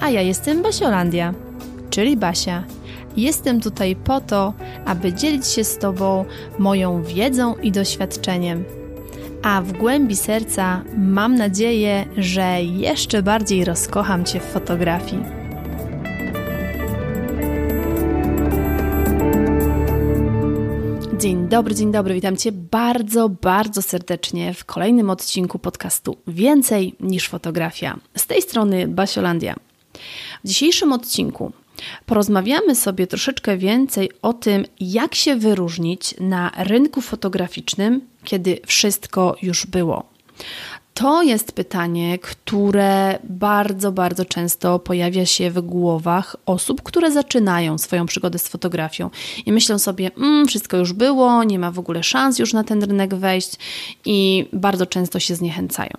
A ja jestem Basiolandia, czyli Basia. Jestem tutaj po to, aby dzielić się z Tobą moją wiedzą i doświadczeniem. A w głębi serca mam nadzieję, że jeszcze bardziej rozkocham Cię w fotografii. Dzień dobry, dzień dobry. Witam Cię bardzo, bardzo serdecznie w kolejnym odcinku podcastu Więcej niż fotografia. Z tej strony Basiolandia. W dzisiejszym odcinku porozmawiamy sobie troszeczkę więcej o tym, jak się wyróżnić na rynku fotograficznym, kiedy wszystko już było. To jest pytanie, które bardzo, bardzo często pojawia się w głowach osób, które zaczynają swoją przygodę z fotografią i myślą sobie, mm, wszystko już było, nie ma w ogóle szans już na ten rynek wejść i bardzo często się zniechęcają.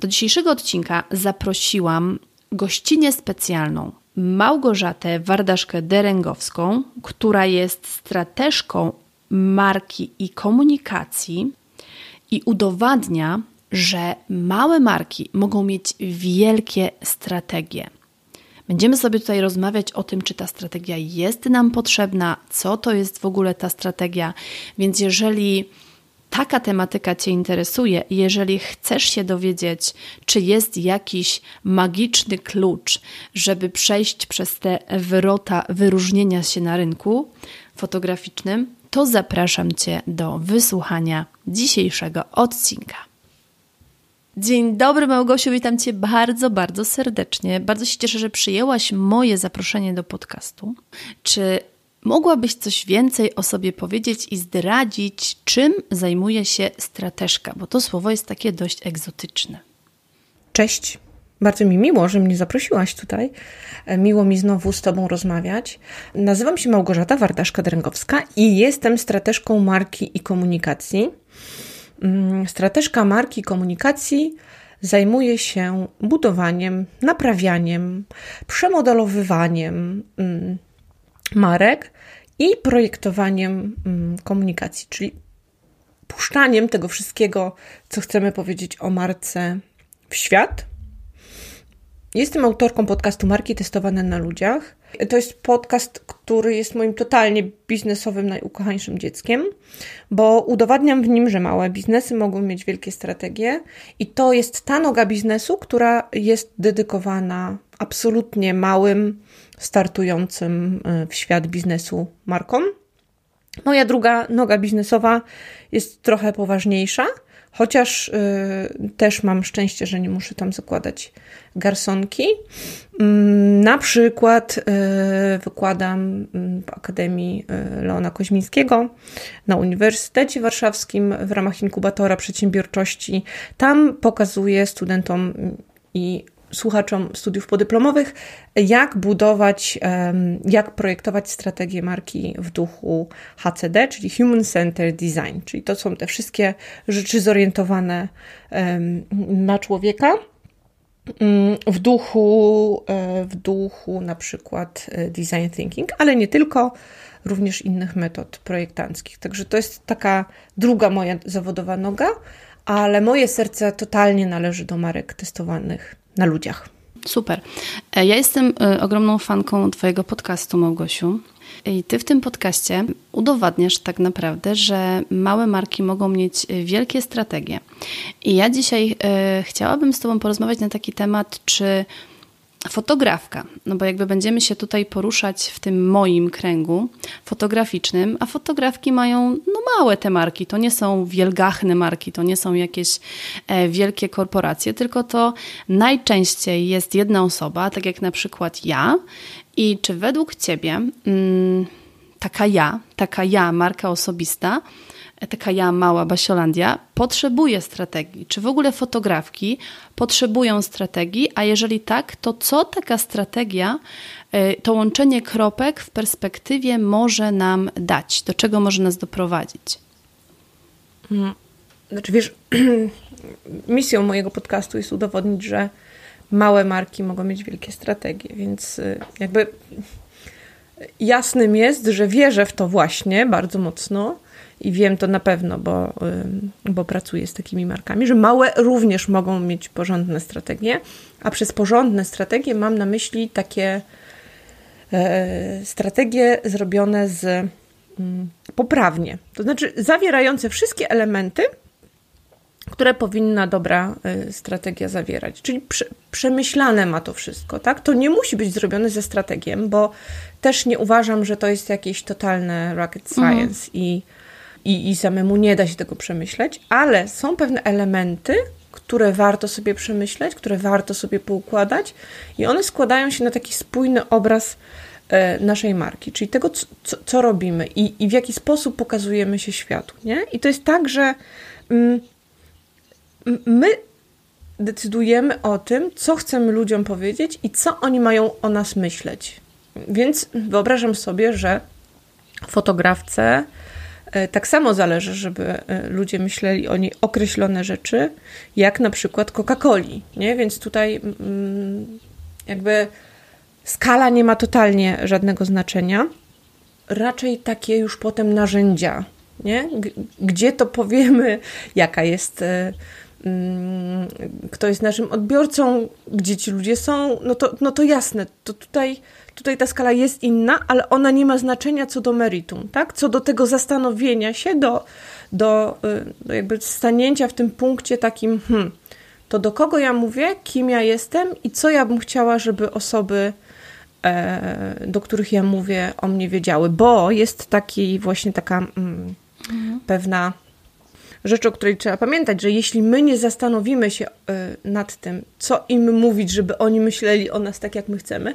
Do dzisiejszego odcinka zaprosiłam gościnę specjalną Małgorzatę Wardaszkę-Derengowską, która jest strateżką marki i komunikacji i udowadnia, że małe marki mogą mieć wielkie strategie. Będziemy sobie tutaj rozmawiać o tym, czy ta strategia jest nam potrzebna, co to jest w ogóle ta strategia. Więc jeżeli taka tematyka Cię interesuje, jeżeli chcesz się dowiedzieć, czy jest jakiś magiczny klucz, żeby przejść przez te wyrota wyróżnienia się na rynku fotograficznym, to zapraszam Cię do wysłuchania dzisiejszego odcinka. Dzień dobry Małgosiu, witam Cię bardzo, bardzo serdecznie. Bardzo się cieszę, że przyjęłaś moje zaproszenie do podcastu. Czy mogłabyś coś więcej o sobie powiedzieć i zdradzić, czym zajmuje się strateżka? Bo to słowo jest takie dość egzotyczne. Cześć. Bardzo mi miło, że mnie zaprosiłaś tutaj. E, miło mi znowu z Tobą rozmawiać. Nazywam się Małgorzata Wardaszka-Dręgowska i jestem strateżką marki i komunikacji. Mm, strateżka marki komunikacji zajmuje się budowaniem, naprawianiem, przemodelowywaniem mm, marek i projektowaniem mm, komunikacji, czyli puszczaniem tego wszystkiego, co chcemy powiedzieć o marce w świat Jestem autorką podcastu Marki Testowane na Ludziach. To jest podcast, który jest moim totalnie biznesowym, najukochańszym dzieckiem, bo udowadniam w nim, że małe biznesy mogą mieć wielkie strategie i to jest ta noga biznesu, która jest dedykowana absolutnie małym, startującym e, w świat biznesu markom. Moja druga noga biznesowa jest trochę poważniejsza – Chociaż y, też mam szczęście, że nie muszę tam zakładać garsonki. Mm, na przykład y, wykładam mm, w Akademii y, Leona Koźmińskiego na Uniwersytecie Warszawskim w ramach inkubatora przedsiębiorczości. Tam pokazuję studentom i słuchaczom studiów podyplomowych, jak budować, jak projektować strategię marki w duchu HCD, czyli Human Centered Design, czyli to są te wszystkie rzeczy zorientowane na człowieka. Mm, w duchu, e, w duchu na przykład e, design thinking, ale nie tylko, również innych metod projektanckich. Także to jest taka druga moja zawodowa noga, ale moje serce totalnie należy do marek testowanych na ludziach. Super. E, ja jestem e, ogromną fanką Twojego podcastu, Małgosiu. I Ty w tym podcaście udowadniasz tak naprawdę, że małe marki mogą mieć e, wielkie strategie. I ja dzisiaj chciałabym z Tobą porozmawiać na taki temat, czy fotografka, no bo jakby będziemy się tutaj poruszać w tym moim kręgu fotograficznym, a fotografki mają no małe te marki, to nie są wielgachne marki, to nie są jakieś e, wielkie korporacje, tylko to najczęściej jest jedna osoba, tak jak na przykład ja. I czy według Ciebie mm, taka ja, taka ja, marka osobista, taka ja mała Basiolandia, potrzebuje strategii? Czy w ogóle fotografki potrzebują strategii? A jeżeli tak, to co taka strategia, e, to łączenie kropek w perspektywie może nam dać? Do czego może nas doprowadzić? Hmm. Znaczy wiesz, misją mojego podcastu jest udowodnić, że małe marki mogą mieć wielkie strategie, więc y, jakby jasnym jest, że wierzę w to właśnie bardzo mocno i wiem to na pewno, bo, bo pracuję z takimi markami, że małe również mogą mieć porządne strategie, a przez porządne strategie mam na myśli takie e, strategie zrobione z poprawnie, to znaczy zawierające wszystkie elementy, które powinna dobra y, strategia zawierać. Czyli prze, przemyślane ma to wszystko, tak? To nie musi być zrobione ze strategiem, bo też nie uważam, że to jest jakieś totalne rocket mhm. science mhm. i, i, i samemu nie da się tego przemyśleć, ale są pewne elementy, które warto sobie przemyśleć, które warto sobie poukładać i one składają się na taki spójny obraz y, naszej marki, czyli tego, co, co robimy i, i, w jaki sposób pokazujemy się światu. Nie? I to jest tak, że mm, my decydujemy o tym, co chcemy ludziom powiedzieć i co oni mają o nas myśleć. Więc wyobrażam sobie, że fotografce e, tak samo zależy, żeby e, ludzie myśleli o niej określone rzeczy, jak na przykład Coca-Coli, nie? Więc tutaj mm, jakby skala nie ma totalnie żadnego znaczenia. Raczej takie już potem narzędzia, nie? Gdzie to powiemy, jaka jest e, Mm, kto jest naszym odbiorcą, gdzie ci ludzie są, no to, no to jasne, to tutaj, tutaj ta skala jest inna, ale ona nie ma znaczenia co do meritum, tak? Co do tego zastanowienia się, do, do, y, do jakby stanięcia w tym punkcie takim, hmm, to do kogo ja mówię, kim ja jestem i co ja bym chciała, żeby osoby, e, do których ja mówię, o mnie wiedziały, bo jest taki właśnie taka mm, mhm. pewna rzecz, o której trzeba pamiętać, że jeśli my nie zastanowimy się e, nad tym, co im mówić, żeby oni myśleli o nas tak, jak my chcemy,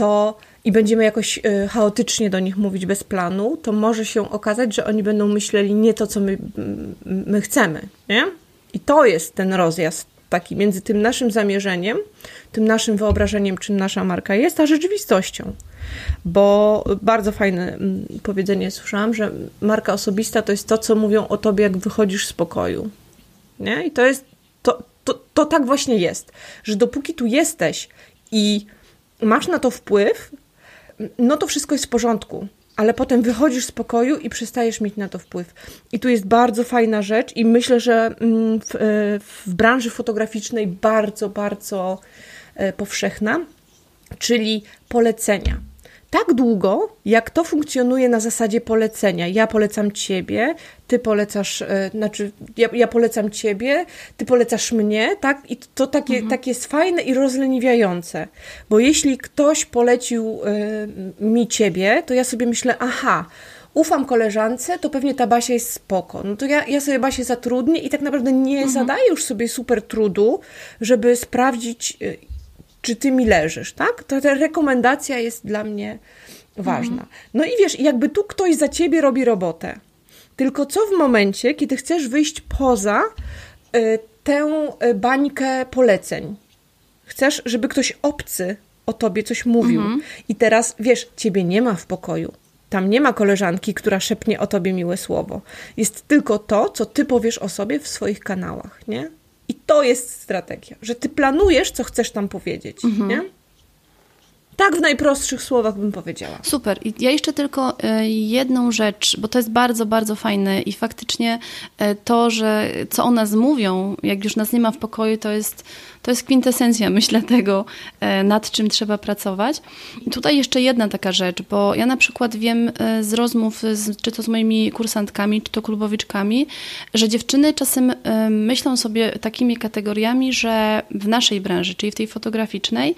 to i będziemy jakoś e, chaotycznie do nich mówić bez planu, to może się okazać, że oni będą myśleli nie to, co my, my chcemy, nie? I to jest ten rozjazd taki między tym naszym zamierzeniem, tym naszym wyobrażeniem, czym nasza marka jest, a rzeczywistością bo bardzo fajne powiedzenie słyszałam, że marka osobista to jest to, co mówią o tobie, jak wychodzisz z pokoju. Nie? I to jest, to, to, to tak właśnie jest, że dopóki tu jesteś i masz na to wpływ, no to wszystko jest w porządku ale potem wychodzisz z pokoju i przestajesz mieć na to wpływ. I tu jest bardzo fajna rzecz, i myślę, że mm, w, e, w branży fotograficznej bardzo, bardzo e, powszechna, czyli polecenia tak długo, jak to funkcjonuje na zasadzie polecenia. Ja polecam ciebie, ty polecasz, e, znaczy ja, ja polecam ciebie, ty polecasz mnie, tak? I to takie, mhm. takie jest fajne i rozleniwiające. Bo jeśli ktoś polecił y, mi ciebie, to ja sobie myślę, aha, ufam koleżance, to pewnie ta Basia jest spoko. No to ja, ja sobie Basię zatrudnię i tak naprawdę nie mhm. zadaję już sobie super trudu, żeby sprawdzić, e, czy ty mi leżysz, tak? To ta rekomendacja jest dla mnie ważna. Mhm. No i wiesz, jakby tu ktoś za ciebie robi robotę. Tylko co w momencie, kiedy chcesz wyjść poza y, tę y, bańkę poleceń? Chcesz, żeby ktoś obcy o tobie coś mówił. Mhm. I teraz, wiesz, ciebie nie ma w pokoju. Tam nie ma koleżanki, która szepnie o tobie miłe słowo. Jest tylko to, co ty powiesz o sobie w swoich kanałach, nie? To jest strategia, że ty planujesz, co chcesz tam powiedzieć, mhm. nie? Tak w najprostszych słowach bym powiedziała. Super. I ja jeszcze tylko e, jedną rzecz, bo to jest bardzo, bardzo fajne i faktycznie e, to, że co o nas mówią, jak już nas nie ma w pokoju, to jest, to jest kwintesencja, myślę, tego, e, nad czym trzeba pracować. I tutaj jeszcze jedna taka rzecz, bo ja na przykład wiem z rozmów, z, czy to z moimi kursantkami, czy to klubowiczkami, że dziewczyny czasem myślą sobie takimi kategoriami, że w naszej branży, czyli w tej fotograficznej,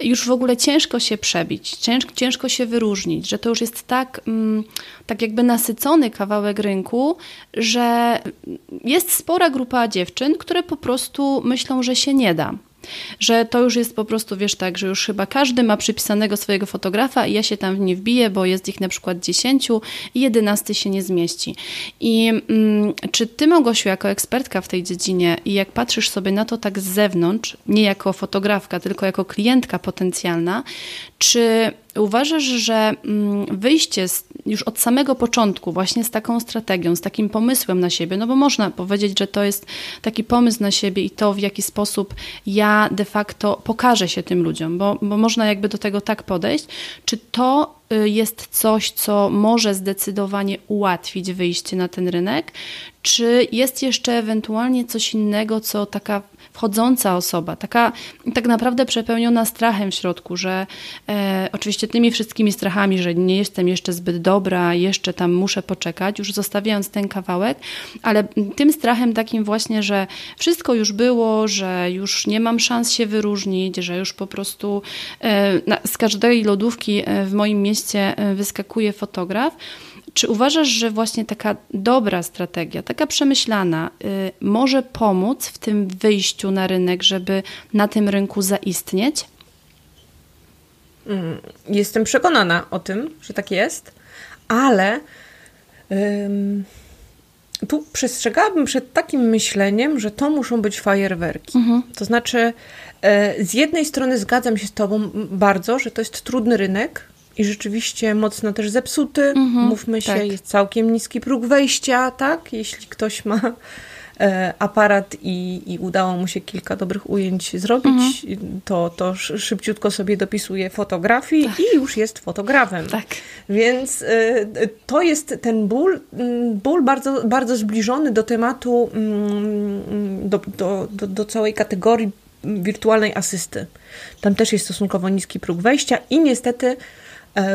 już w ogóle ciężko się przebić, ciężko, ciężko się wyróżnić, że to już jest tak, mm, tak jakby nasycony kawałek rynku, że jest spora grupa dziewczyn, które po prostu myślą, że się nie da. Że to już jest po prostu, wiesz, tak, że już chyba każdy ma przypisanego swojego fotografa i ja się tam nie wbiję, bo jest ich na przykład 10 i 11 się nie zmieści. I mm, czy ty, Małgosiu, jako ekspertka w tej dziedzinie i jak patrzysz sobie na to tak z zewnątrz, nie jako fotografka, tylko jako klientka potencjalna, czy uważasz, że mm, wyjście z, już od samego początku, właśnie z taką strategią, z takim pomysłem na siebie, no bo można powiedzieć, że to jest taki pomysł na siebie i to, w jaki sposób ja de facto pokażę się tym ludziom, bo, bo można jakby do tego tak podejść, czy to y, jest coś, co może zdecydowanie ułatwić wyjście na ten rynek, czy jest jeszcze ewentualnie coś innego, co taka wchodząca osoba, taka tak naprawdę przepełniona strachem w środku, że e, oczywiście tymi wszystkimi strachami, że nie jestem jeszcze zbyt dobra, jeszcze tam muszę poczekać, już zostawiając ten kawałek, ale tym strachem takim właśnie, że wszystko już było, że już nie mam szans się wyróżnić, że już po prostu e, na, z każdej lodówki e, w moim mieście e, wyskakuje fotograf, czy uważasz, że właśnie taka dobra strategia, taka przemyślana, y, może pomóc w tym wyjściu na rynek, żeby na tym rynku zaistnieć? Mm, jestem przekonana o tym, że tak jest, ale ym, tu przestrzegałabym przed takim myśleniem, że to muszą być fajerwerki. Mhm. To znaczy, y, z jednej strony zgadzam się z Tobą bardzo, że to jest trudny rynek, i rzeczywiście mocno też zepsuty. Mhm, Mówmy się, tak. jest całkiem niski próg wejścia, tak? Jeśli ktoś ma e, aparat i, i udało mu się kilka dobrych ujęć zrobić, mhm. to, to szybciutko sobie dopisuje fotografii tak. i już jest fotografem. Tak. Więc e, to jest ten ból, mm, ból bardzo, bardzo zbliżony do tematu, mm, do, do, do, do całej kategorii wirtualnej asysty. Tam też jest stosunkowo niski próg wejścia i niestety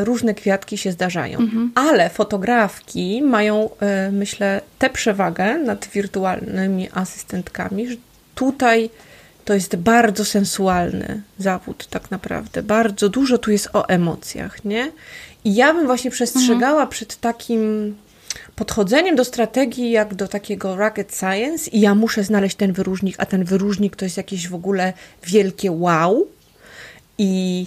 różne kwiatki się zdarzają. Mhm. Ale fotografki mają, e, myślę, tę przewagę nad wirtualnymi asystentkami, że tutaj to jest bardzo sensualny zawód, tak naprawdę. Bardzo dużo tu jest o emocjach, nie? I ja bym właśnie przestrzegała mhm. przed takim podchodzeniem do strategii jak do takiego rocket science i ja muszę znaleźć ten wyróżnik, a ten wyróżnik to jest jakieś w ogóle wielkie wow i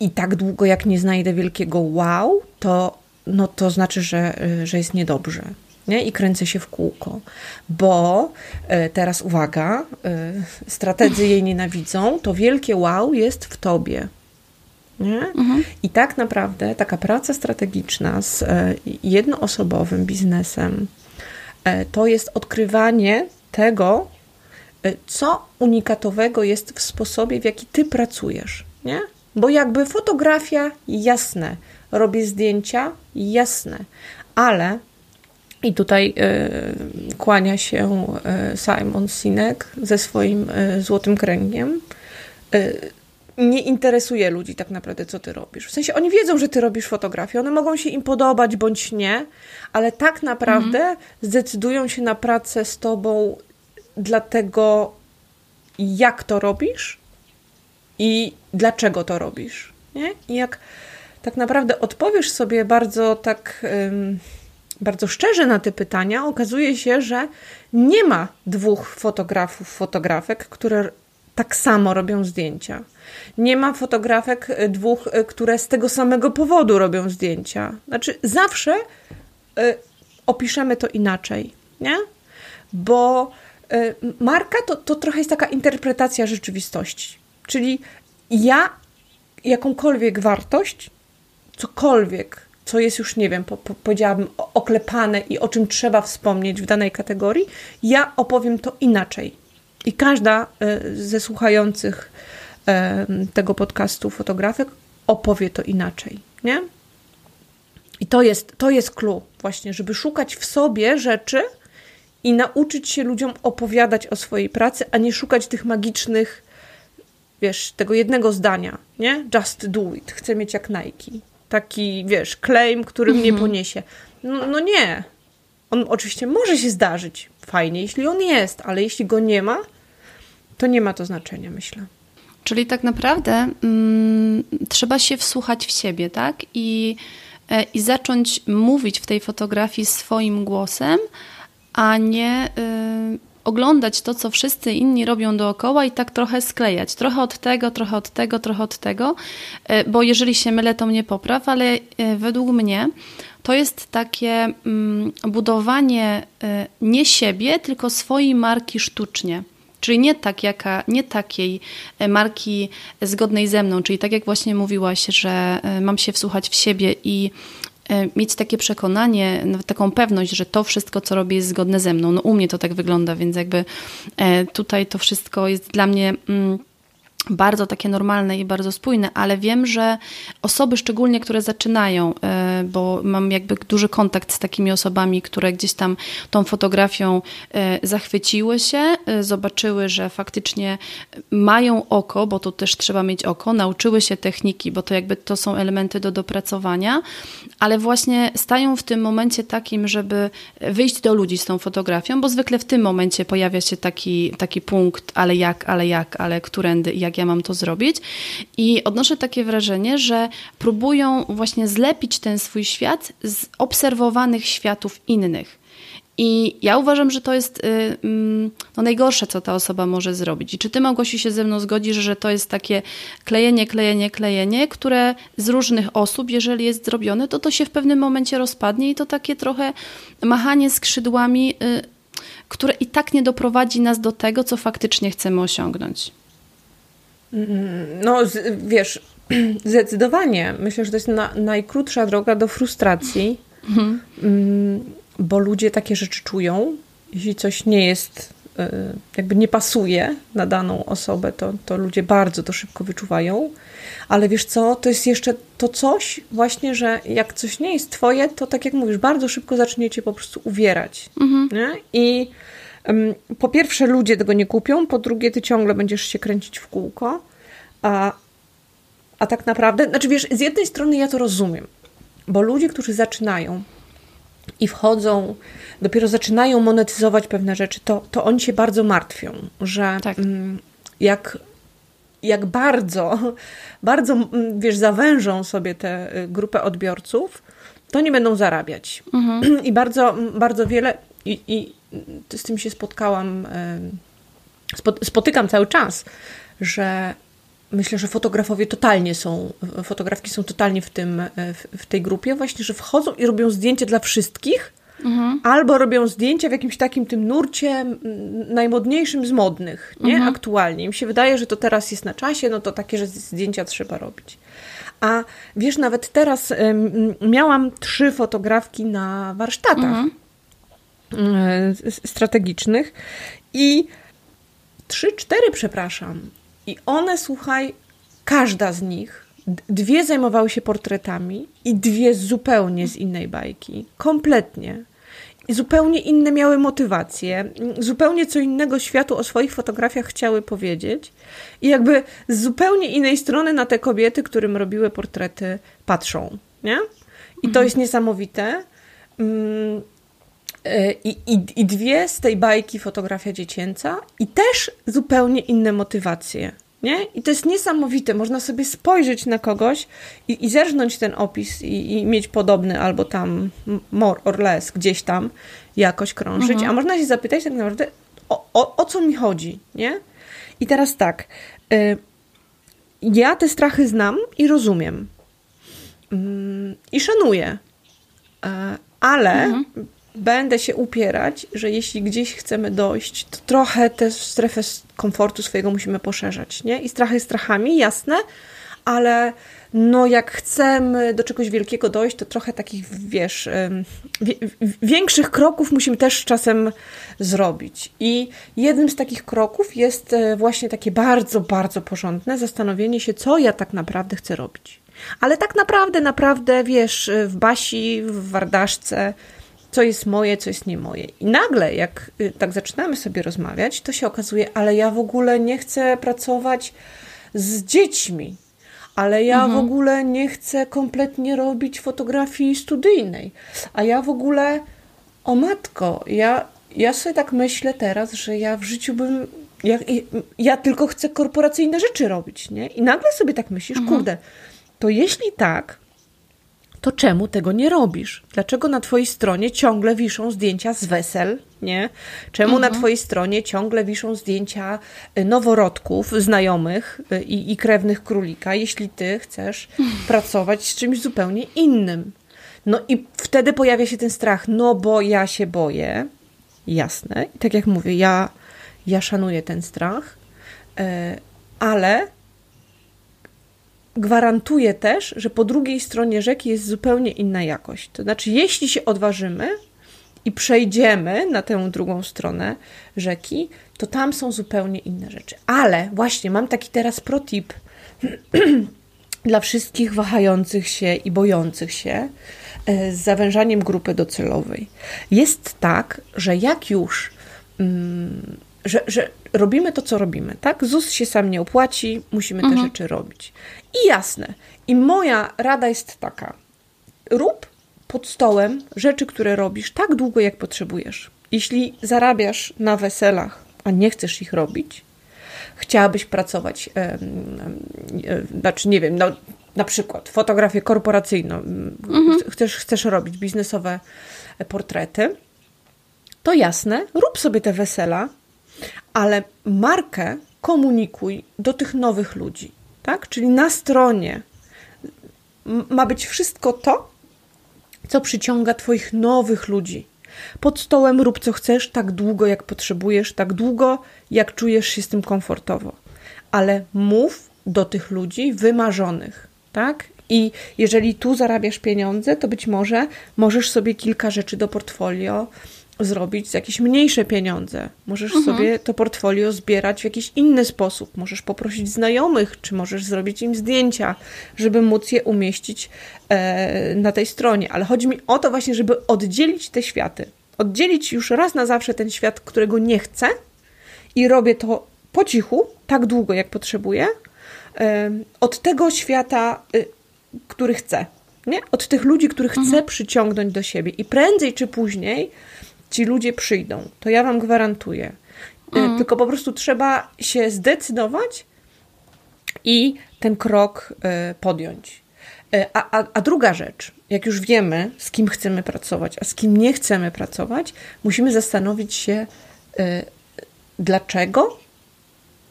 i tak długo jak nie znajdę wielkiego wow, to, no to znaczy, że, że jest niedobrze. Nie? I kręcę się w kółko, bo e, teraz uwaga, e, strategzy jej nienawidzą, to wielkie wow jest w tobie. Nie? Mhm. I tak naprawdę taka praca strategiczna z e, jednoosobowym biznesem to jest odkrywanie tego, co unikatowego jest w sposobie, w jaki ty pracujesz. Nie? Bo jakby fotografia, jasne, robię zdjęcia, jasne, ale i tutaj y, kłania się y, Simon Sinek ze swoim y, złotym kręgiem. nie interesuje ludzi tak naprawdę, co ty robisz. W sensie oni wiedzą, że ty robisz fotografię, one mogą się im podobać bądź nie, ale tak naprawdę mhm. zdecydują się na pracę z tobą dlatego, jak to robisz i dlaczego to robisz. Nie? I jak tak naprawdę odpowiesz sobie bardzo tak, bardzo szczerze na te pytania, okazuje się, że nie ma dwóch fotografów, fotografek, które tak samo robią zdjęcia. Nie ma fotografek y, dwóch, y, które z tego samego powodu robią zdjęcia. Znaczy, zawsze y, opiszemy to inaczej, nie? Bo marka to, to trochę jest taka interpretacja rzeczywistości. Czyli ja jakąkolwiek wartość, cokolwiek, co jest już, nie wiem, po, po, powiedziałabym oklepane i o czym trzeba wspomnieć w danej kategorii, ja opowiem to inaczej. I każda e, ze słuchających e, tego podcastu fotografek opowie to inaczej, nie? I to jest, to jest clue właśnie, żeby szukać w sobie rzeczy i nauczyć się ludziom opowiadać o swojej pracy, a nie szukać tych magicznych wiesz, tego jednego zdania, nie? Just do it, chcę mieć jak Nike. Taki, wiesz, claim, który mnie mhm. poniesie. No, no nie. On oczywiście może się zdarzyć. Fajnie, jeśli on jest, ale jeśli go nie ma, to nie ma to znaczenia, myślę. Czyli tak naprawdę mm, trzeba się wsłuchać w siebie, tak? I, e, I zacząć mówić w tej fotografii swoim głosem, a nie y, oglądać to, co wszyscy inni robią dookoła i tak trochę sklejać. Trochę od tego, trochę od tego, trochę od tego, e, bo jeżeli się mylę, to mnie popraw, ale e, według mnie to jest takie mm, budowanie e, nie siebie, tylko swojej marki sztucznie. Czyli nie, tak jaka, nie takiej marki zgodnej ze mną, czyli tak jak właśnie mówiłaś, że mam się wsłuchać w siebie i mieć takie przekonanie, taką pewność, że to wszystko, co robię, jest zgodne ze mną. No u mnie to tak wygląda, więc jakby e, tutaj to wszystko jest dla mnie mm, bardzo takie normalne i bardzo spójne, ale wiem, że osoby szczególnie, które zaczynają, e, bo mam jakby duży kontakt z takimi osobami, które gdzieś tam tą fotografią e, zachwyciły się, e, zobaczyły, że faktycznie mają oko, bo tu też trzeba mieć oko, nauczyły się techniki, bo to jakby to są elementy do dopracowania, ale właśnie stają w tym momencie takim, żeby wyjść do ludzi z tą fotografią, bo zwykle w tym momencie pojawia się taki, taki punkt, ale jak, ale jak, ale którędy, jak ja mam to zrobić. I odnoszę takie wrażenie, że próbują właśnie zlepić ten swój świat z obserwowanych światów innych. I ja uważam, że to jest y, mm, no, najgorsze, co ta osoba może zrobić. I czy ty, Małgosiu, się ze mną zgodzisz, że to jest takie klejenie, klejenie, klejenie, które z różnych osób, jeżeli jest zrobione, to to się w pewnym momencie rozpadnie i to takie trochę machanie skrzydłami, y, które i tak nie doprowadzi nas do tego, co faktycznie chcemy osiągnąć. No, wiesz, zdecydowanie. Myślę, że to jest na, najkrótsza droga do frustracji, mhm. bo ludzie takie rzeczy czują. Jeśli coś nie jest, e, jakby nie pasuje na daną osobę, to, to ludzie bardzo to szybko wyczuwają. Ale wiesz co, to jest jeszcze to coś właśnie, że jak coś nie jest twoje, to tak jak mówisz, bardzo szybko zaczniecie po prostu uwierać. Mhm. I po pierwsze, ludzie tego nie kupią, po drugie, ty ciągle będziesz się kręcić w kółko. A, a tak naprawdę, znaczy wiesz, z jednej strony ja to rozumiem, bo ludzie, którzy zaczynają i wchodzą, dopiero zaczynają monetyzować pewne rzeczy, to, to oni się bardzo martwią, że tak. Mm, jak, jak bardzo, bardzo, mm, wiesz, zawężą sobie tę y, grupę odbiorców, to nie będą zarabiać. Mhm. I bardzo, bardzo wiele, i, i z tym się spotkałam, spotykam cały czas, że myślę, że fotografowie totalnie są, fotografki są totalnie w, tym, w, tej grupie, właśnie, że wchodzą i robią zdjęcia dla wszystkich, mhm. albo robią zdjęcia w jakimś takim tym nurcie najmodniejszym z modnych, nie? Mhm. Aktualnie. Im się wydaje, że to teraz jest na czasie, no to takie, że zdjęcia trzeba robić. A wiesz, nawet teraz miałam trzy fotografki na warsztatach. Mhm strategicznych i trzy, cztery, przepraszam. I one, słuchaj, każda z nich, dwie zajmowały się portretami i dwie zupełnie z innej bajki. Kompletnie. I zupełnie inne miały motywacje, zupełnie co innego światu o swoich fotografiach chciały powiedzieć. I jakby z zupełnie innej strony na te kobiety, którym robiły portrety, patrzą. Nie? I to mhm. jest niesamowite. E, I, i, I dwie z tej bajki fotografia dziecięca i też zupełnie inne motywacje. Nie? I to jest niesamowite. Można sobie spojrzeć na kogoś i, i zerżnąć ten opis i, i, mieć podobny albo tam more or less gdzieś tam jakoś krążyć, mhm. a można się zapytać tak naprawdę o, o, o co mi chodzi, nie? I teraz tak, y, ja te strachy znam i rozumiem y, i szanuję, y, ale mhm będę się upierać, że jeśli gdzieś chcemy dojść, to trochę tę strefę komfortu swojego musimy poszerzać, nie? I strachy strachami, jasne, ale no jak chcemy do czegoś wielkiego dojść, to trochę takich, wiesz, większych kroków musimy też czasem zrobić. I jednym z takich kroków jest e, właśnie takie bardzo, bardzo porządne zastanowienie się, co ja tak naprawdę chcę robić. Ale tak naprawdę, naprawdę, wiesz, w Basi, w Wardaszce, co jest moje, co jest nie moje. I nagle, jak y, tak zaczynamy sobie rozmawiać, to się okazuje, ale ja w ogóle nie chcę pracować z dziećmi, ale ja mhm. w ogóle nie chcę kompletnie robić fotografii studyjnej, a ja w ogóle, o matko, ja, ja sobie tak myślę teraz, że ja w życiu bym, ja, ja tylko chcę korporacyjne rzeczy robić, nie? I nagle sobie tak myślisz, mhm. kurde, to jeśli tak, to czemu tego nie robisz? Dlaczego na Twojej stronie ciągle wiszą zdjęcia z wesel, nie? Czemu mhm. na Twojej stronie ciągle wiszą zdjęcia y, noworodków, znajomych y, i, i krewnych królika, jeśli Ty chcesz pracować z czymś zupełnie innym? No i wtedy pojawia się ten strach, no bo ja się boję. Jasne. I tak jak mówię, ja, ja szanuję ten strach, e, ale gwarantuję też, że po drugiej stronie rzeki jest zupełnie inna jakość. To znaczy, jeśli się odważymy i przejdziemy na tę drugą stronę rzeki, to tam są zupełnie inne rzeczy. Ale właśnie mam taki teraz protip dla wszystkich wahających się i bojących się e, z zawężaniem grupy docelowej. Jest tak, że jak już mm, że, że robimy to, co robimy, tak? ZUS się sam nie opłaci, musimy mhm. te rzeczy robić. I jasne. I moja rada jest taka. Rób pod stołem rzeczy, które robisz tak długo, jak potrzebujesz. Jeśli zarabiasz na weselach, a nie chcesz ich robić, chciałabyś pracować, e, e, znaczy nie wiem, no, na przykład fotografię korporacyjną, mhm. chcesz, chcesz robić biznesowe portrety, to jasne, rób sobie te wesela, ale markę komunikuj do tych nowych ludzi, tak? Czyli na stronie ma być wszystko to, co przyciąga Twoich nowych ludzi. Pod stołem rób co chcesz, tak długo jak potrzebujesz, tak długo jak czujesz się z tym komfortowo. Ale mów do tych ludzi wymarzonych, tak? I jeżeli tu zarabiasz pieniądze, to być może możesz sobie kilka rzeczy do portfolio zrobić za jakieś mniejsze pieniądze. Możesz mhm. sobie to portfolio zbierać w jakiś inny sposób. Możesz poprosić znajomych, czy możesz zrobić im zdjęcia, żeby móc je umieścić e, na tej stronie. Ale chodzi mi o to właśnie, żeby oddzielić te światy. Oddzielić już raz na zawsze ten świat, którego nie chcę i robię to po cichu, tak długo jak potrzebuję, e, od tego świata, e, który chcę. Nie? Od tych ludzi, których chcę mhm. przyciągnąć do siebie. I prędzej czy później ci ludzie przyjdą. To ja Wam gwarantuję. Mm. Tylko po prostu trzeba się zdecydować i ten krok e, podjąć. E, a, a, a, druga rzecz, jak już wiemy, z kim chcemy pracować, a z kim nie chcemy pracować, musimy zastanowić się, dlaczego,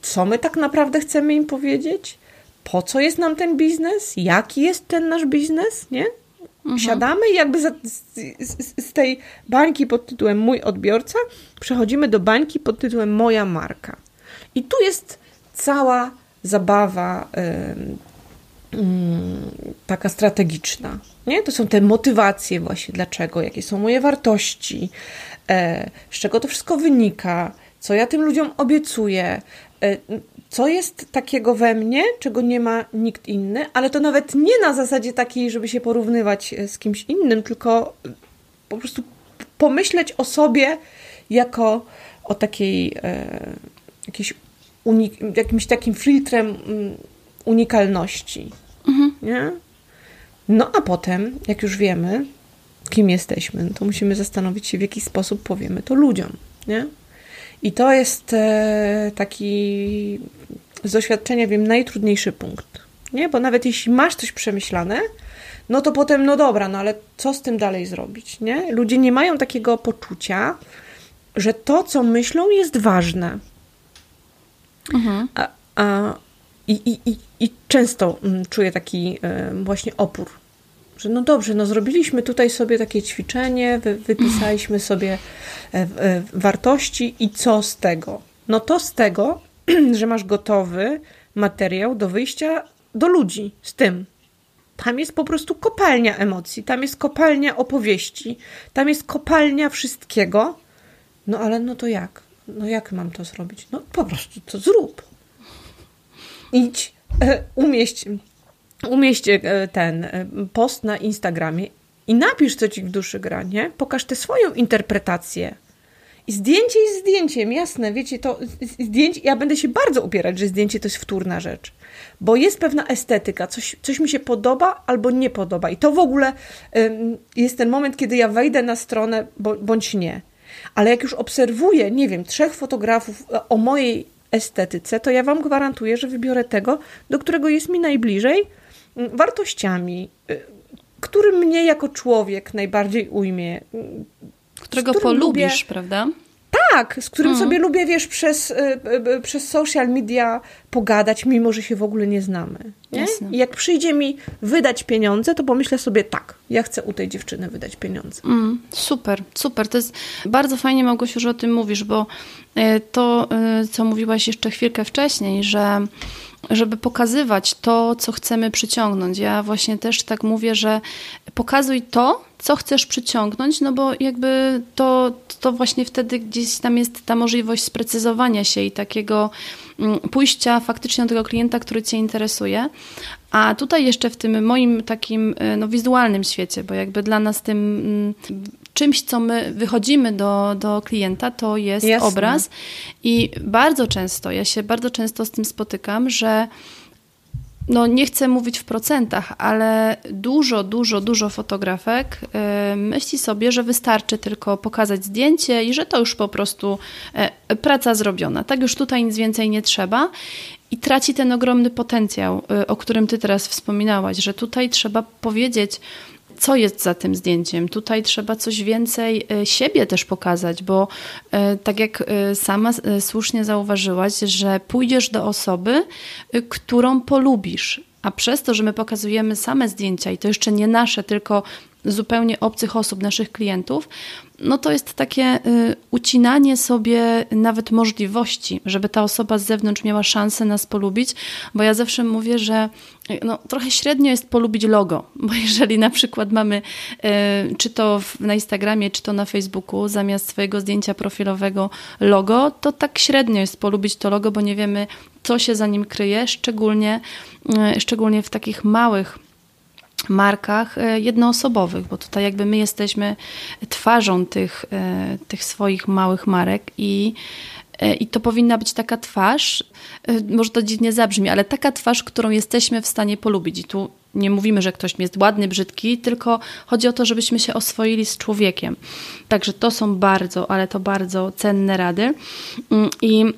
co my tak naprawdę chcemy im powiedzieć, po co jest nam ten biznes, jaki jest ten nasz biznes, nie? Mhm. Siadamy i jakby z, z, z, tej bańki pod tytułem Mój odbiorca przechodzimy do bańki pod tytułem Moja marka. I tu jest cała zabawa yy, taka strategiczna. Nie? To są te motywacje właśnie, dlaczego, jakie są moje wartości, yy, z czego to wszystko wynika, co ja tym ludziom obiecuję, e, co jest takiego we mnie, czego nie ma nikt inny, ale to nawet nie na zasadzie takiej, żeby się porównywać e, z kimś innym, tylko e, po prostu pomyśleć o sobie jako o takiej e, jakiejś unik- jakimś takim filtrem um, unikalności. Mhm. Nie? No a potem, jak już wiemy, kim jesteśmy, to musimy zastanowić się, w jaki sposób powiemy to ludziom. Nie? I to jest e, taki z doświadczenia wiem najtrudniejszy punkt. Nie? Bo nawet jeśli masz coś przemyślane, no to potem, no dobra, no ale co z tym dalej zrobić? Nie? Ludzie nie mają takiego poczucia, że to, co myślą, jest ważne. Mhm. A, a, i, i, i, I często mm, czuję taki y, właśnie opór że no dobrze, no zrobiliśmy tutaj sobie takie ćwiczenie, wy, wypisaliśmy sobie e, e, wartości i co z tego? No to z tego, że masz gotowy materiał do wyjścia do ludzi z tym. Tam jest po prostu kopalnia emocji, tam jest kopalnia opowieści, tam jest kopalnia wszystkiego. No ale no to jak? No jak mam to zrobić? No po prostu to zrób. Idź, e, umieść umieść e, ten e, post na Instagramie i napisz, co ci w duszy gra, nie? Pokaż tę swoją interpretację. I zdjęcie jest zdjęciem, jasne, wiecie, to zdjęcie, ja będę się bardzo upierać, że zdjęcie to jest wtórna rzecz, bo jest pewna estetyka, coś, coś mi się podoba albo nie podoba i to w ogóle ym, jest ten moment, kiedy ja wejdę na stronę bądź nie. Ale jak już obserwuję, nie wiem, trzech fotografów e, o mojej estetyce, to ja Wam gwarantuję, że wybiorę tego, do którego jest mi najbliżej, wartościami, y, który mnie jako człowiek najbardziej ujmie. Którego polubisz, lubię, prawda? Tak, z którym mm. sobie lubię, wiesz, przez, y, y, przez social media pogadać, mimo że się w ogóle nie znamy. Nie? I jak przyjdzie mi wydać pieniądze, to pomyślę sobie tak, ja chcę u tej dziewczyny wydać pieniądze. Mm, super, super. To jest bardzo fajnie, Małgosiu, że o tym mówisz, bo y, to, co mówiłaś jeszcze chwilkę wcześniej, że żeby pokazywać to, co chcemy przyciągnąć. Ja właśnie też tak mówię, że pokazuj to, co chcesz przyciągnąć, no bo jakby to, to właśnie wtedy gdzieś tam jest ta możliwość sprecyzowania się i takiego mm, pójścia faktycznie do tego klienta, który Cię interesuje. A tutaj jeszcze w tym moim takim y, no, wizualnym świecie, bo jakby dla nas tym mm, czymś, co my wychodzimy do, do klienta, to jest Jasne. obraz. I bardzo często, ja się bardzo często z tym spotykam, że no nie chcę mówić w procentach, ale dużo, dużo, dużo fotografek myśli sobie, że wystarczy tylko pokazać zdjęcie i że to już po prostu y, praca zrobiona. Tak już tutaj nic więcej nie trzeba. I traci ten ogromny potencjał, y, o którym ty teraz wspominałaś, że tutaj trzeba powiedzieć, co jest za tym zdjęciem. Tutaj trzeba coś więcej e, siebie też pokazać, bo e, tak jak e, sama słusznie zauważyłaś, że pójdziesz do osoby, którą polubisz. A przez to, że my pokazujemy same zdjęcia i to jeszcze nie nasze, tylko zupełnie obcych osób, naszych klientów, no to jest takie y, ucinanie sobie nawet możliwości, żeby ta osoba z zewnątrz miała szansę nas polubić, bo ja zawsze mówię, że y, no, trochę średnio jest polubić logo, bo jeżeli na przykład mamy y, czy to na Instagramie, czy to na Facebooku, zamiast swojego zdjęcia profilowego logo, to tak średnio jest polubić to logo, bo nie wiemy, co się za nim kryje, szczególnie, szczególnie w takich małych markach e, jednoosobowych, bo tutaj jakby my jesteśmy twarzą tych, e, tych swoich małych marek i e, i to powinna być taka twarz, może to dziwnie zabrzmi, ale taka twarz, którą jesteśmy w stanie polubić. I tu nie mówimy, że ktoś jest ładny, brzydki, tylko chodzi o to, żebyśmy się oswoili z człowiekiem. Także to są bardzo, ale to bardzo cenne rady. Mm, I i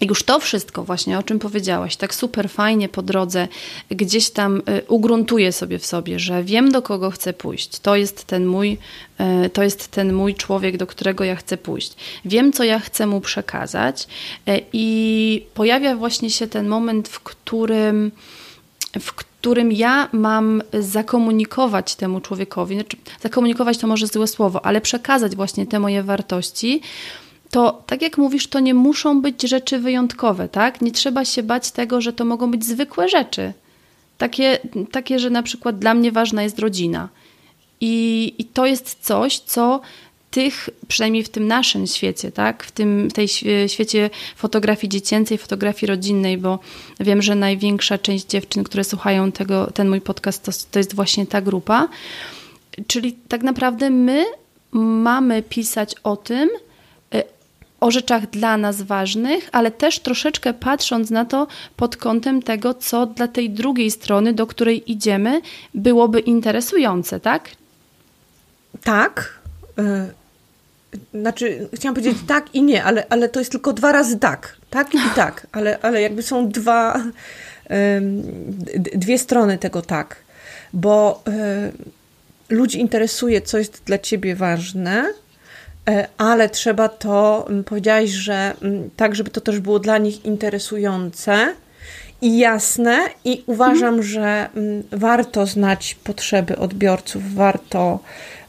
już to wszystko właśnie, o czym powiedziałaś, tak super fajnie po drodze gdzieś tam y, ugruntuję sobie w sobie, że wiem do kogo chcę pójść. To jest ten mój, y, to jest ten mój człowiek, do którego ja chcę pójść. Wiem, co ja chcę mu przekazać y, i pojawia właśnie się ten moment, w którym w którym ja mam zakomunikować temu człowiekowi, znaczy zakomunikować to może złe słowo, ale przekazać właśnie te moje wartości, to tak jak mówisz, to nie muszą być rzeczy wyjątkowe, tak? Nie trzeba się bać tego, że to mogą być zwykłe rzeczy. Takie, takie że na przykład dla mnie ważna jest rodzina. I, i to jest coś, co tych, przynajmniej w tym naszym świecie, tak? w, tym, w tej świecie fotografii dziecięcej, fotografii rodzinnej, bo wiem, że największa część dziewczyn, które słuchają tego, ten mój podcast, to, to jest właśnie ta grupa. Czyli tak naprawdę my mamy pisać o tym, o rzeczach dla nas ważnych, ale też troszeczkę patrząc na to pod kątem tego, co dla tej drugiej strony, do której idziemy, byłoby interesujące, tak? Tak. Yy, znaczy, chciałam powiedzieć tak i nie, ale, ale to jest tylko dwa razy tak. Tak i tak, ale, ale jakby są dwa, dwie strony tego tak. Bo yy, ludzi interesuje, co jest dla ciebie ważne, ale trzeba to, powiedziałaś, że tak, żeby to też było dla nich interesujące i jasne, i uważam, mhm. że warto znać potrzeby odbiorców, warto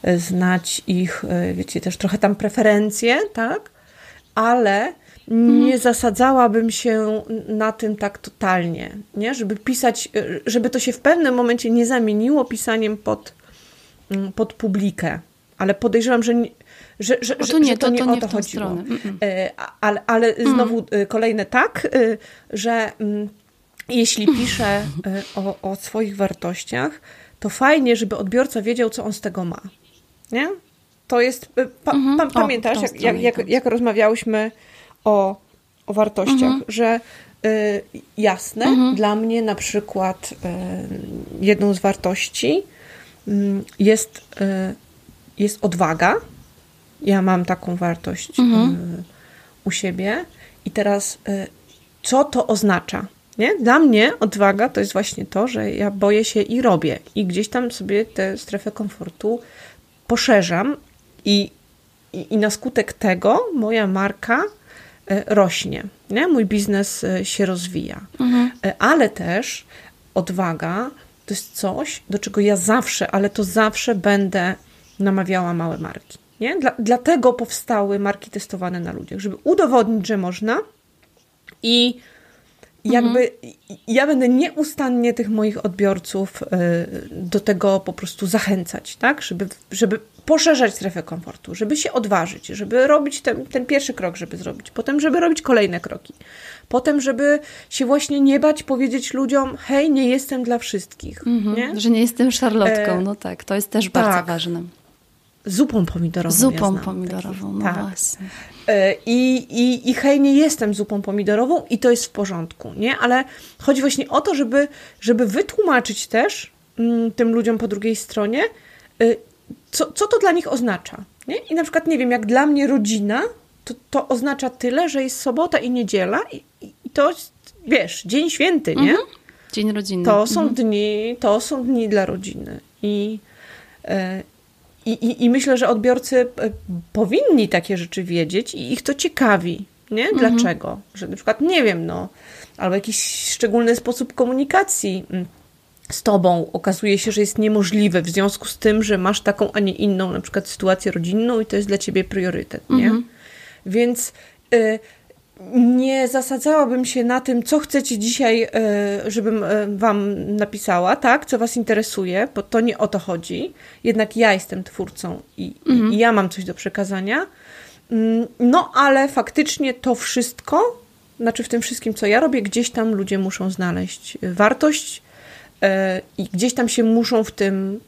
e, znać ich, e, wiecie, też trochę tam preferencje, tak? Ale nie mhm. zasadzałabym się na tym tak totalnie, nie? Żeby pisać, żeby to się w pewnym momencie nie zamieniło pisaniem pod, pod publikę. Ale podejrzewam, że nie, że, że, to nie, że to, to, nie, to o to chodziło. Mm -mm. Ale, ale znowu mm. kolejne tak, e, że mm, jeśli piszę o, o swoich wartościach, to fajnie, żeby odbiorca wiedział, co on z tego ma. Nie? To jest. Pa, mm -hmm. pa, pamiętasz, o, jak, jak, jak, jak, rozmawiałyśmy o, o wartościach, mm -hmm. że y, jasne, mm -hmm. dla mnie na przykład y, jedną z wartości y, jest, jest odwaga ja mam taką wartość mhm. Y, u siebie. I teraz, y, co to oznacza? Nie? Dla mnie odwaga to jest właśnie to, że ja boję się i robię. I gdzieś tam sobie tę strefę komfortu poszerzam i, i, i na skutek tego moja marka e, rośnie. Nie? Mój biznes e, się rozwija. Mhm. E, ale też odwaga to jest coś, do czego ja zawsze, ale to zawsze będę namawiała małe marki. Nie? Dla, dlatego powstały marki testowane na ludziach, żeby udowodnić, że można i jakby mhm. ja będę nieustannie tych moich odbiorców y, do tego po prostu zachęcać, tak? Żeby, żeby poszerzać strefę komfortu, żeby się odważyć, żeby robić ten, ten pierwszy krok, żeby zrobić, potem, żeby robić kolejne kroki, potem, żeby się właśnie nie bać powiedzieć ludziom, hej, nie jestem dla wszystkich. Mhm, nie? Że nie jestem szarlotką, e, no tak, to jest też bardzo tak. ważne. Zupą pomidorową. Zupą ja pomidorową, no tak. właśnie. E, I, i, I hej, nie jestem zupą pomidorową i to jest w porządku, nie? Ale chodzi właśnie o to, żeby, żeby wytłumaczyć też mm, tym ludziom po drugiej stronie, y, co, co to dla nich oznacza. Nie? I na przykład, nie wiem, jak dla mnie rodzina, to, to oznacza tyle, że jest sobota i niedziela i, i to, wiesz, dzień święty, nie? Mhm. Dzień rodziny. To są mhm. dni, to są dni dla rodziny. I, e, i, i, I myślę, że odbiorcy e, powinni takie rzeczy wiedzieć i ich to ciekawi. Nie? Mhm. Dlaczego? Mhm. Że na przykład, nie wiem, no, albo jakiś szczególny sposób komunikacji mm, z tobą okazuje się, że jest niemożliwe w związku z tym, że masz taką, a nie inną na przykład sytuację rodzinną i to jest dla ciebie priorytet, nie? Mhm. Więc y, nie zasadzałabym się na tym, co chcecie dzisiaj, y, żebym y, wam napisała, tak? Co was interesuje, bo to nie o to chodzi. Jednak ja jestem twórcą i, mhm. i ja mam coś do przekazania. Mm, no, ale faktycznie to wszystko, znaczy w tym wszystkim, co ja robię, gdzieś tam ludzie muszą znaleźć wartość, E, i gdzieś tam się muszą w tym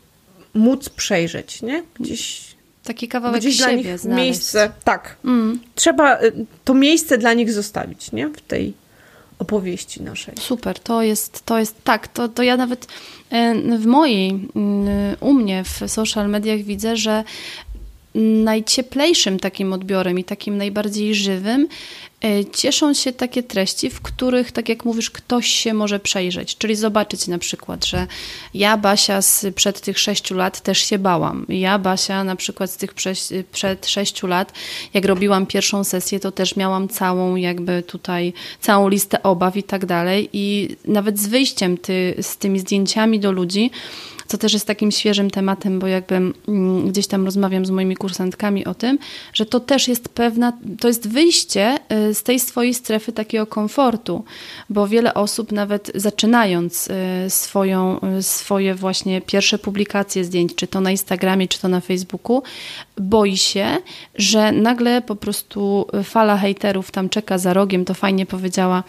móc przejrzeć, nie? Gdzieś Taki kawałek gdzieś siebie dla nich znaleźć. miejsce, tak. Mm. Trzeba e, to miejsce dla nich zostawić, nie? W tej opowieści naszej. Super, to jest, to jest tak, to, to ja nawet e, w mojej, u mnie w social mediach widzę, że najcieplejszym takim odbiorem i takim najbardziej żywym cieszą się takie treści, w których, tak jak mówisz, ktoś się może przejrzeć, czyli zobaczyć na przykład, że ja, Basia, przed tych sześciu lat też się bałam. Ja, Basia, na przykład z tych przed sześciu lat, jak robiłam pierwszą sesję, to też miałam całą jakby tutaj, całą listę obaw i tak dalej i nawet z wyjściem ty, z tymi zdjęciami do ludzi, co też jest takim świeżym tematem, bo jakby mm, gdzieś tam rozmawiam z moimi kursantkami o tym, że to też jest pewna, to jest wyjście y, z tej swojej strefy takiego komfortu, bo wiele osób nawet zaczynając y, swoją, y, swoje właśnie pierwsze publikacje zdjęć, czy to na Instagramie, czy to na Facebooku, boi się, że nagle po prostu fala hejterów tam czeka za rogiem, to fajnie powiedziała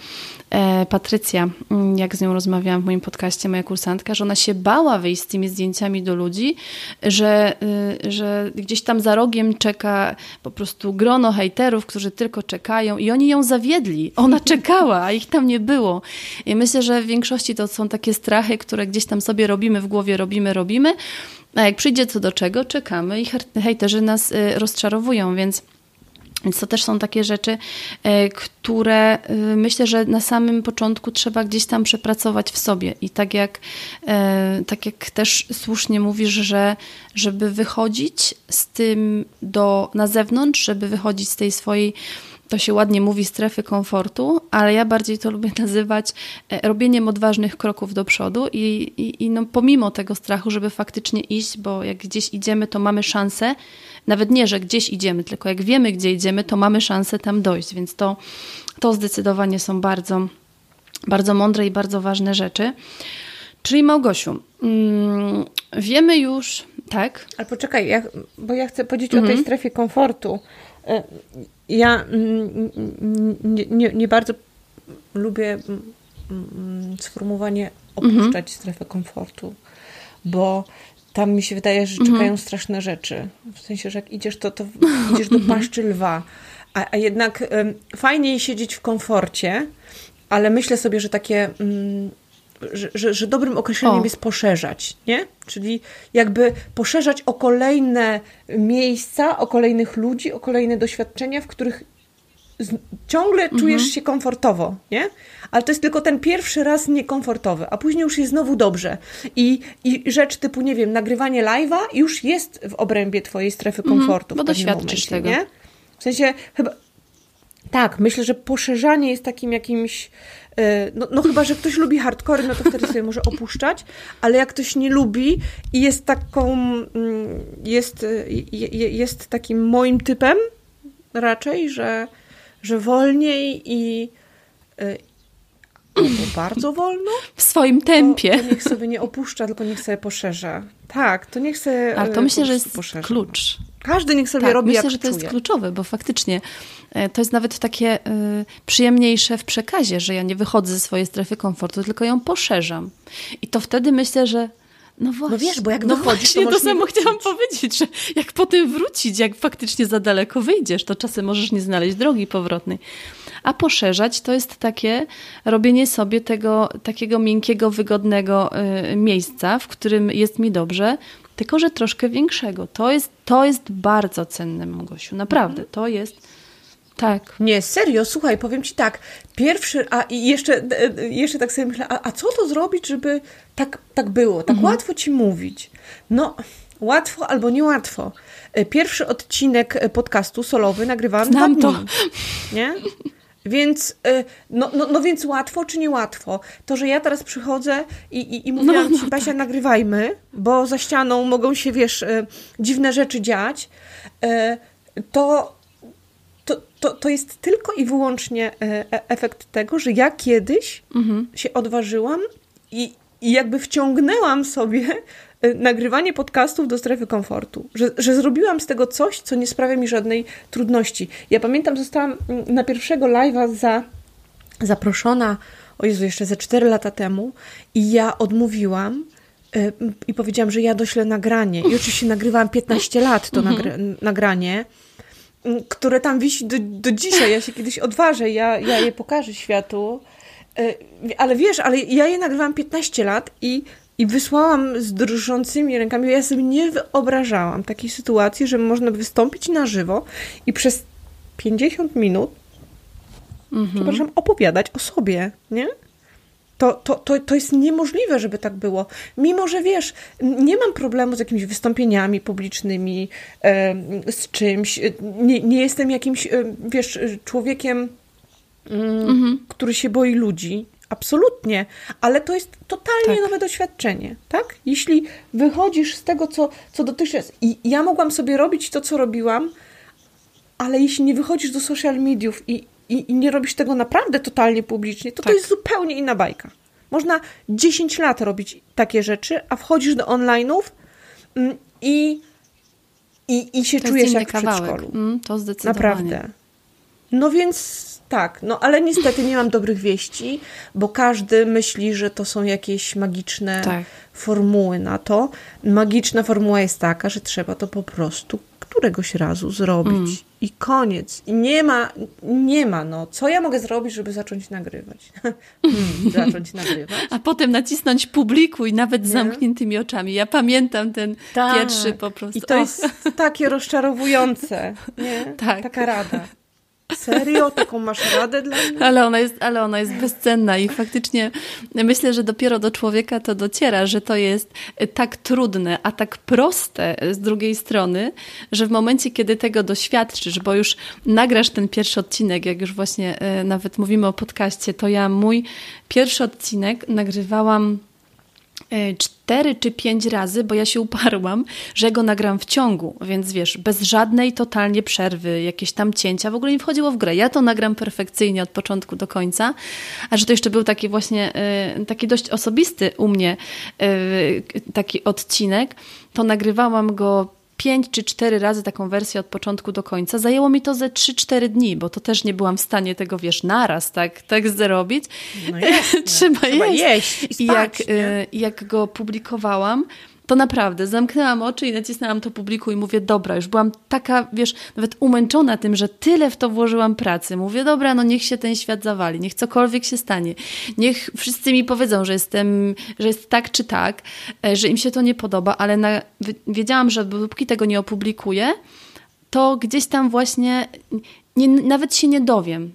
E, Patrycja, mm, jak z nią rozmawiałam w moim podcaście, moja kursantka, że ona się bała wyjść tymi zdjęciami do ludzi, że, y, że gdzieś tam za rogiem czeka po prostu grono hejterów, którzy tylko czekają i oni ją zawiedli. Ona czekała, a ich tam nie było. I myślę, że w większości to są takie strachy, które gdzieś tam sobie robimy w głowie, robimy, robimy, a jak przyjdzie co do czego, czekamy i hejterzy nas y, rozczarowują, więc więc to też są takie rzeczy, e, które e, myślę, że na samym początku trzeba gdzieś tam przepracować w sobie. I tak jak, e, tak jak też słusznie mówisz, że żeby wychodzić z tym do, na zewnątrz, żeby wychodzić z tej swojej to się ładnie mówi strefy komfortu, ale ja bardziej to lubię nazywać robieniem odważnych kroków do przodu i, i, i no pomimo tego strachu, żeby faktycznie iść, bo jak gdzieś idziemy, to mamy szansę nawet nie, że gdzieś idziemy, tylko jak wiemy, gdzie idziemy, to mamy szansę tam dojść, więc to, to zdecydowanie są bardzo, bardzo mądre i bardzo ważne rzeczy. Czyli Małgosiu, mm, wiemy już, tak? Ale poczekaj, ja, bo ja chcę powiedzieć o tej mhm. strefie komfortu. Ja mm, nie, nie, nie bardzo lubię mm, sformułowanie opuszczać mhm. strefę komfortu, bo tam mi się wydaje, że czekają mhm. straszne rzeczy. W sensie, że jak idziesz, to, to idziesz do mhm. paszczy lwa. A, a jednak um, fajniej siedzieć w komforcie, ale myślę sobie, że takie. Um, że, że, że, dobrym określeniem o. jest poszerzać, nie? Czyli jakby poszerzać o kolejne miejsca, o kolejnych ludzi, o kolejne doświadczenia, w których ciągle mhm. czujesz się komfortowo, nie? Ale to jest tylko ten pierwszy raz niekomfortowy, a później już jest znowu dobrze. I, i rzecz typu, nie wiem, nagrywanie live'a już jest w obrębie twojej strefy mhm, komfortu. bo doświadczysz momencie, tego. Nie? W sensie chyba... Tak, myślę, że poszerzanie jest takim jakimś no, no chyba, że ktoś lubi hardcore, no to wtedy sobie może opuszczać, ale jak ktoś nie lubi i jest taką, mm, jest, e, jest takim moim typem raczej, że, że wolniej i albo bardzo wolno. W swoim tempie. To, to niech sobie nie opuszcza, tylko niech sobie poszerza. Tak, to niech sobie Ale to myślę, że jest poszerza. klucz. Każdy niech sobie tak, robi myślę, jak że to czuje. jest kluczowe, bo faktycznie E, to jest nawet takie y, przyjemniejsze w przekazie, że ja nie wychodzę ze swojej strefy komfortu, tylko ją poszerzam. I to wtedy myślę, że no właśnie. No wiesz, bo jak no wychodzisz, właśnie, to, to samo chciałam powiedzieć, że jak potem wrócić, jak faktycznie za daleko wyjdziesz, to czasem możesz nie znaleźć drogi powrotnej. A poszerzać to jest takie robienie sobie tego takiego miękkiego, wygodnego y, miejsca, w którym jest mi dobrze, tylko że troszkę większego. To jest, to jest bardzo cenne, Mogosiu. Naprawdę, to jest tak. Nie, serio, słuchaj, powiem ci tak. Pierwszy, a i jeszcze, jeszcze tak sobie myślę, a, a co to zrobić, żeby tak, tak było, tak mhm. łatwo ci mówić? No, łatwo albo niełatwo. E, pierwszy odcinek e, podcastu solowy nagrywałam Znam dwa dni, to. Nie? Więc, e, no, no, no więc łatwo czy niełatwo? To, że ja teraz przychodzę i, i, i mówiłam no, no, ci, Basia, tak. nagrywajmy, bo za ścianą mogą się, wiesz, dziwne rzeczy dziać, to to, to, to jest tylko i wyłącznie e, efekt tego, że ja kiedyś mhm. się odważyłam i, i jakby wciągnęłam sobie nagrywanie podcastów do strefy komfortu. Że, że zrobiłam z tego coś, co nie sprawia mi żadnej trudności. Ja pamiętam, zostałam mm, na pierwszego live'a za, zaproszona, o Jezu, jeszcze ze 4 lata temu i ja odmówiłam i powiedziałam, że ja doślę nagranie. I oczywiście nagrywałam 15 lat to mhm. nagranie które tam wisi do, do dzisiaj. Ja się kiedyś odważę, ja, ja je pokażę światu. E, ale wiesz, ale ja je nagrywałam 15 lat i, i wysłałam z drżącymi rękami. Ja sobie nie wyobrażałam takiej sytuacji, że można wystąpić na żywo i przez 50 minut, mhm. przepraszam, opowiadać o sobie, nie? To, to, to, to jest niemożliwe, żeby tak było. Mimo, że wiesz, nie mam problemu z jakimiś wystąpieniami publicznymi, z czymś. Nie, nie jestem jakimś, wiesz, człowiekiem, mhm. który się boi ludzi. Absolutnie, ale to jest totalnie tak. nowe doświadczenie, tak? Jeśli wychodzisz z tego, co, co dotychczas. I ja mogłam sobie robić to, co robiłam, ale jeśli nie wychodzisz do social mediów i, i, i nie robisz tego naprawdę totalnie publicznie, to tak. to jest zupełnie inna bajka. Można 10 lat robić takie rzeczy, a wchodzisz do online'ów mm, i, i, i się to czujesz jak kawałek. w przedszkolu. Mm, to zdecydowanie. Naprawdę. No więc tak, no ale niestety nie mam dobrych wieści, bo każdy myśli, że to są jakieś magiczne tak. formuły na to. Magiczna formuła jest taka, że trzeba to po prostu któregoś razu zrobić. Mm. I koniec. I nie ma, nie ma, no. Co ja mogę zrobić, żeby zacząć nagrywać? hmm, zacząć nagrywać. A potem nacisnąć publikuj, nawet z zamkniętymi oczami. Ja pamiętam ten tak. pierwszy po prostu. I to jest takie rozczarowujące, nie? Tak. Taka rada. Serio? Taką masz radę dla mnie? Ale ona, jest, ale ona jest bezcenna i faktycznie myślę, że dopiero do człowieka to dociera, że to jest tak trudne, a tak proste z drugiej strony, że w momencie, kiedy tego doświadczysz, bo już nagrasz ten pierwszy odcinek, jak już właśnie e, nawet mówimy o podcaście, to ja mój pierwszy odcinek nagrywałam cztery czy pięć razy, bo ja się uparłam, że go nagram w ciągu, więc wiesz, bez żadnej totalnie przerwy, jakieś tam cięcia, w ogóle nie wchodziło w grę. Ja to nagram perfekcyjnie od początku do końca, a że to jeszcze był taki właśnie, e, taki dość osobisty u mnie e, taki odcinek, to nagrywałam go pięć czy cztery razy taką wersję od początku do końca. Zajęło mi to ze 3-4 dni, bo to też nie byłam w stanie tego, wiesz, naraz tak, tak zrobić. No Trzeba, Trzeba jeść. jeść i, spać, jak, y, jak go publikowałam, to naprawdę zamknęłam oczy i nacisnęłam to publiku i mówię, dobra, już byłam taka, wiesz, nawet umęczona tym, że tyle w to włożyłam pracy. Mówię, dobra, no niech się ten świat zawali, niech cokolwiek się stanie. Niech wszyscy mi powiedzą, że jestem, że jest tak czy tak, e, że im się to nie podoba, ale na, wiedziałam, że dopóki tego nie opublikuję, to gdzieś tam właśnie nie, nawet się nie dowiem.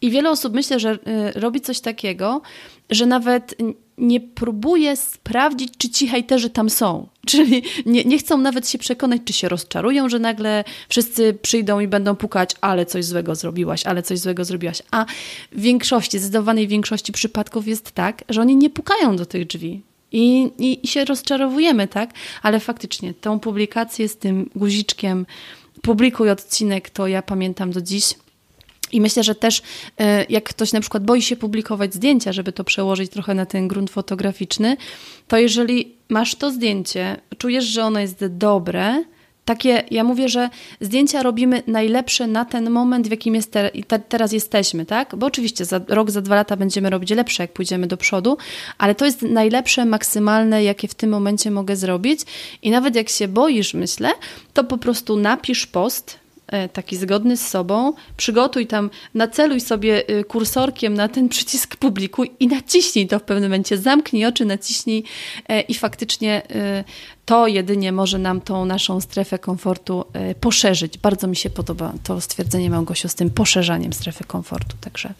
I wiele osób myślę, że y, robi coś takiego, że nawet nie próbuje sprawdzić, czy ci hejterzy tam są. Czyli nie, nie chcą nawet się przekonać, czy się rozczarują, że nagle wszyscy przyjdą i będą pukać, ale coś złego zrobiłaś, ale coś złego zrobiłaś. A w większości, zdecydowanej większości przypadków jest tak, że oni nie pukają do tych drzwi. I, i, I się rozczarowujemy, tak? Ale faktycznie tą publikację z tym guziczkiem publikuj odcinek, to ja pamiętam do dziś i myślę, że też e, jak ktoś na przykład boi się publikować zdjęcia, żeby to przełożyć trochę na ten grunt fotograficzny, to jeżeli masz to zdjęcie, czujesz, że ono jest dobre, takie, ja mówię, że zdjęcia robimy najlepsze na ten moment, w jakim jest te, te, teraz jesteśmy, tak? Bo oczywiście za rok, za dwa lata będziemy robić lepsze, jak pójdziemy do przodu, ale to jest najlepsze, maksymalne, jakie w tym momencie mogę zrobić. I nawet jak się boisz, myślę, to po prostu napisz post, taki zgodny z sobą, przygotuj tam, naceluj sobie e, kursorkiem na ten przycisk publikuj i naciśnij to w pewnym momencie, zamknij oczy, naciśnij e, i faktycznie to jedynie może nam tą naszą strefę komfortu poszerzyć. Bardzo mi się podoba to stwierdzenie Małgosiu z tym poszerzaniem strefy komfortu, także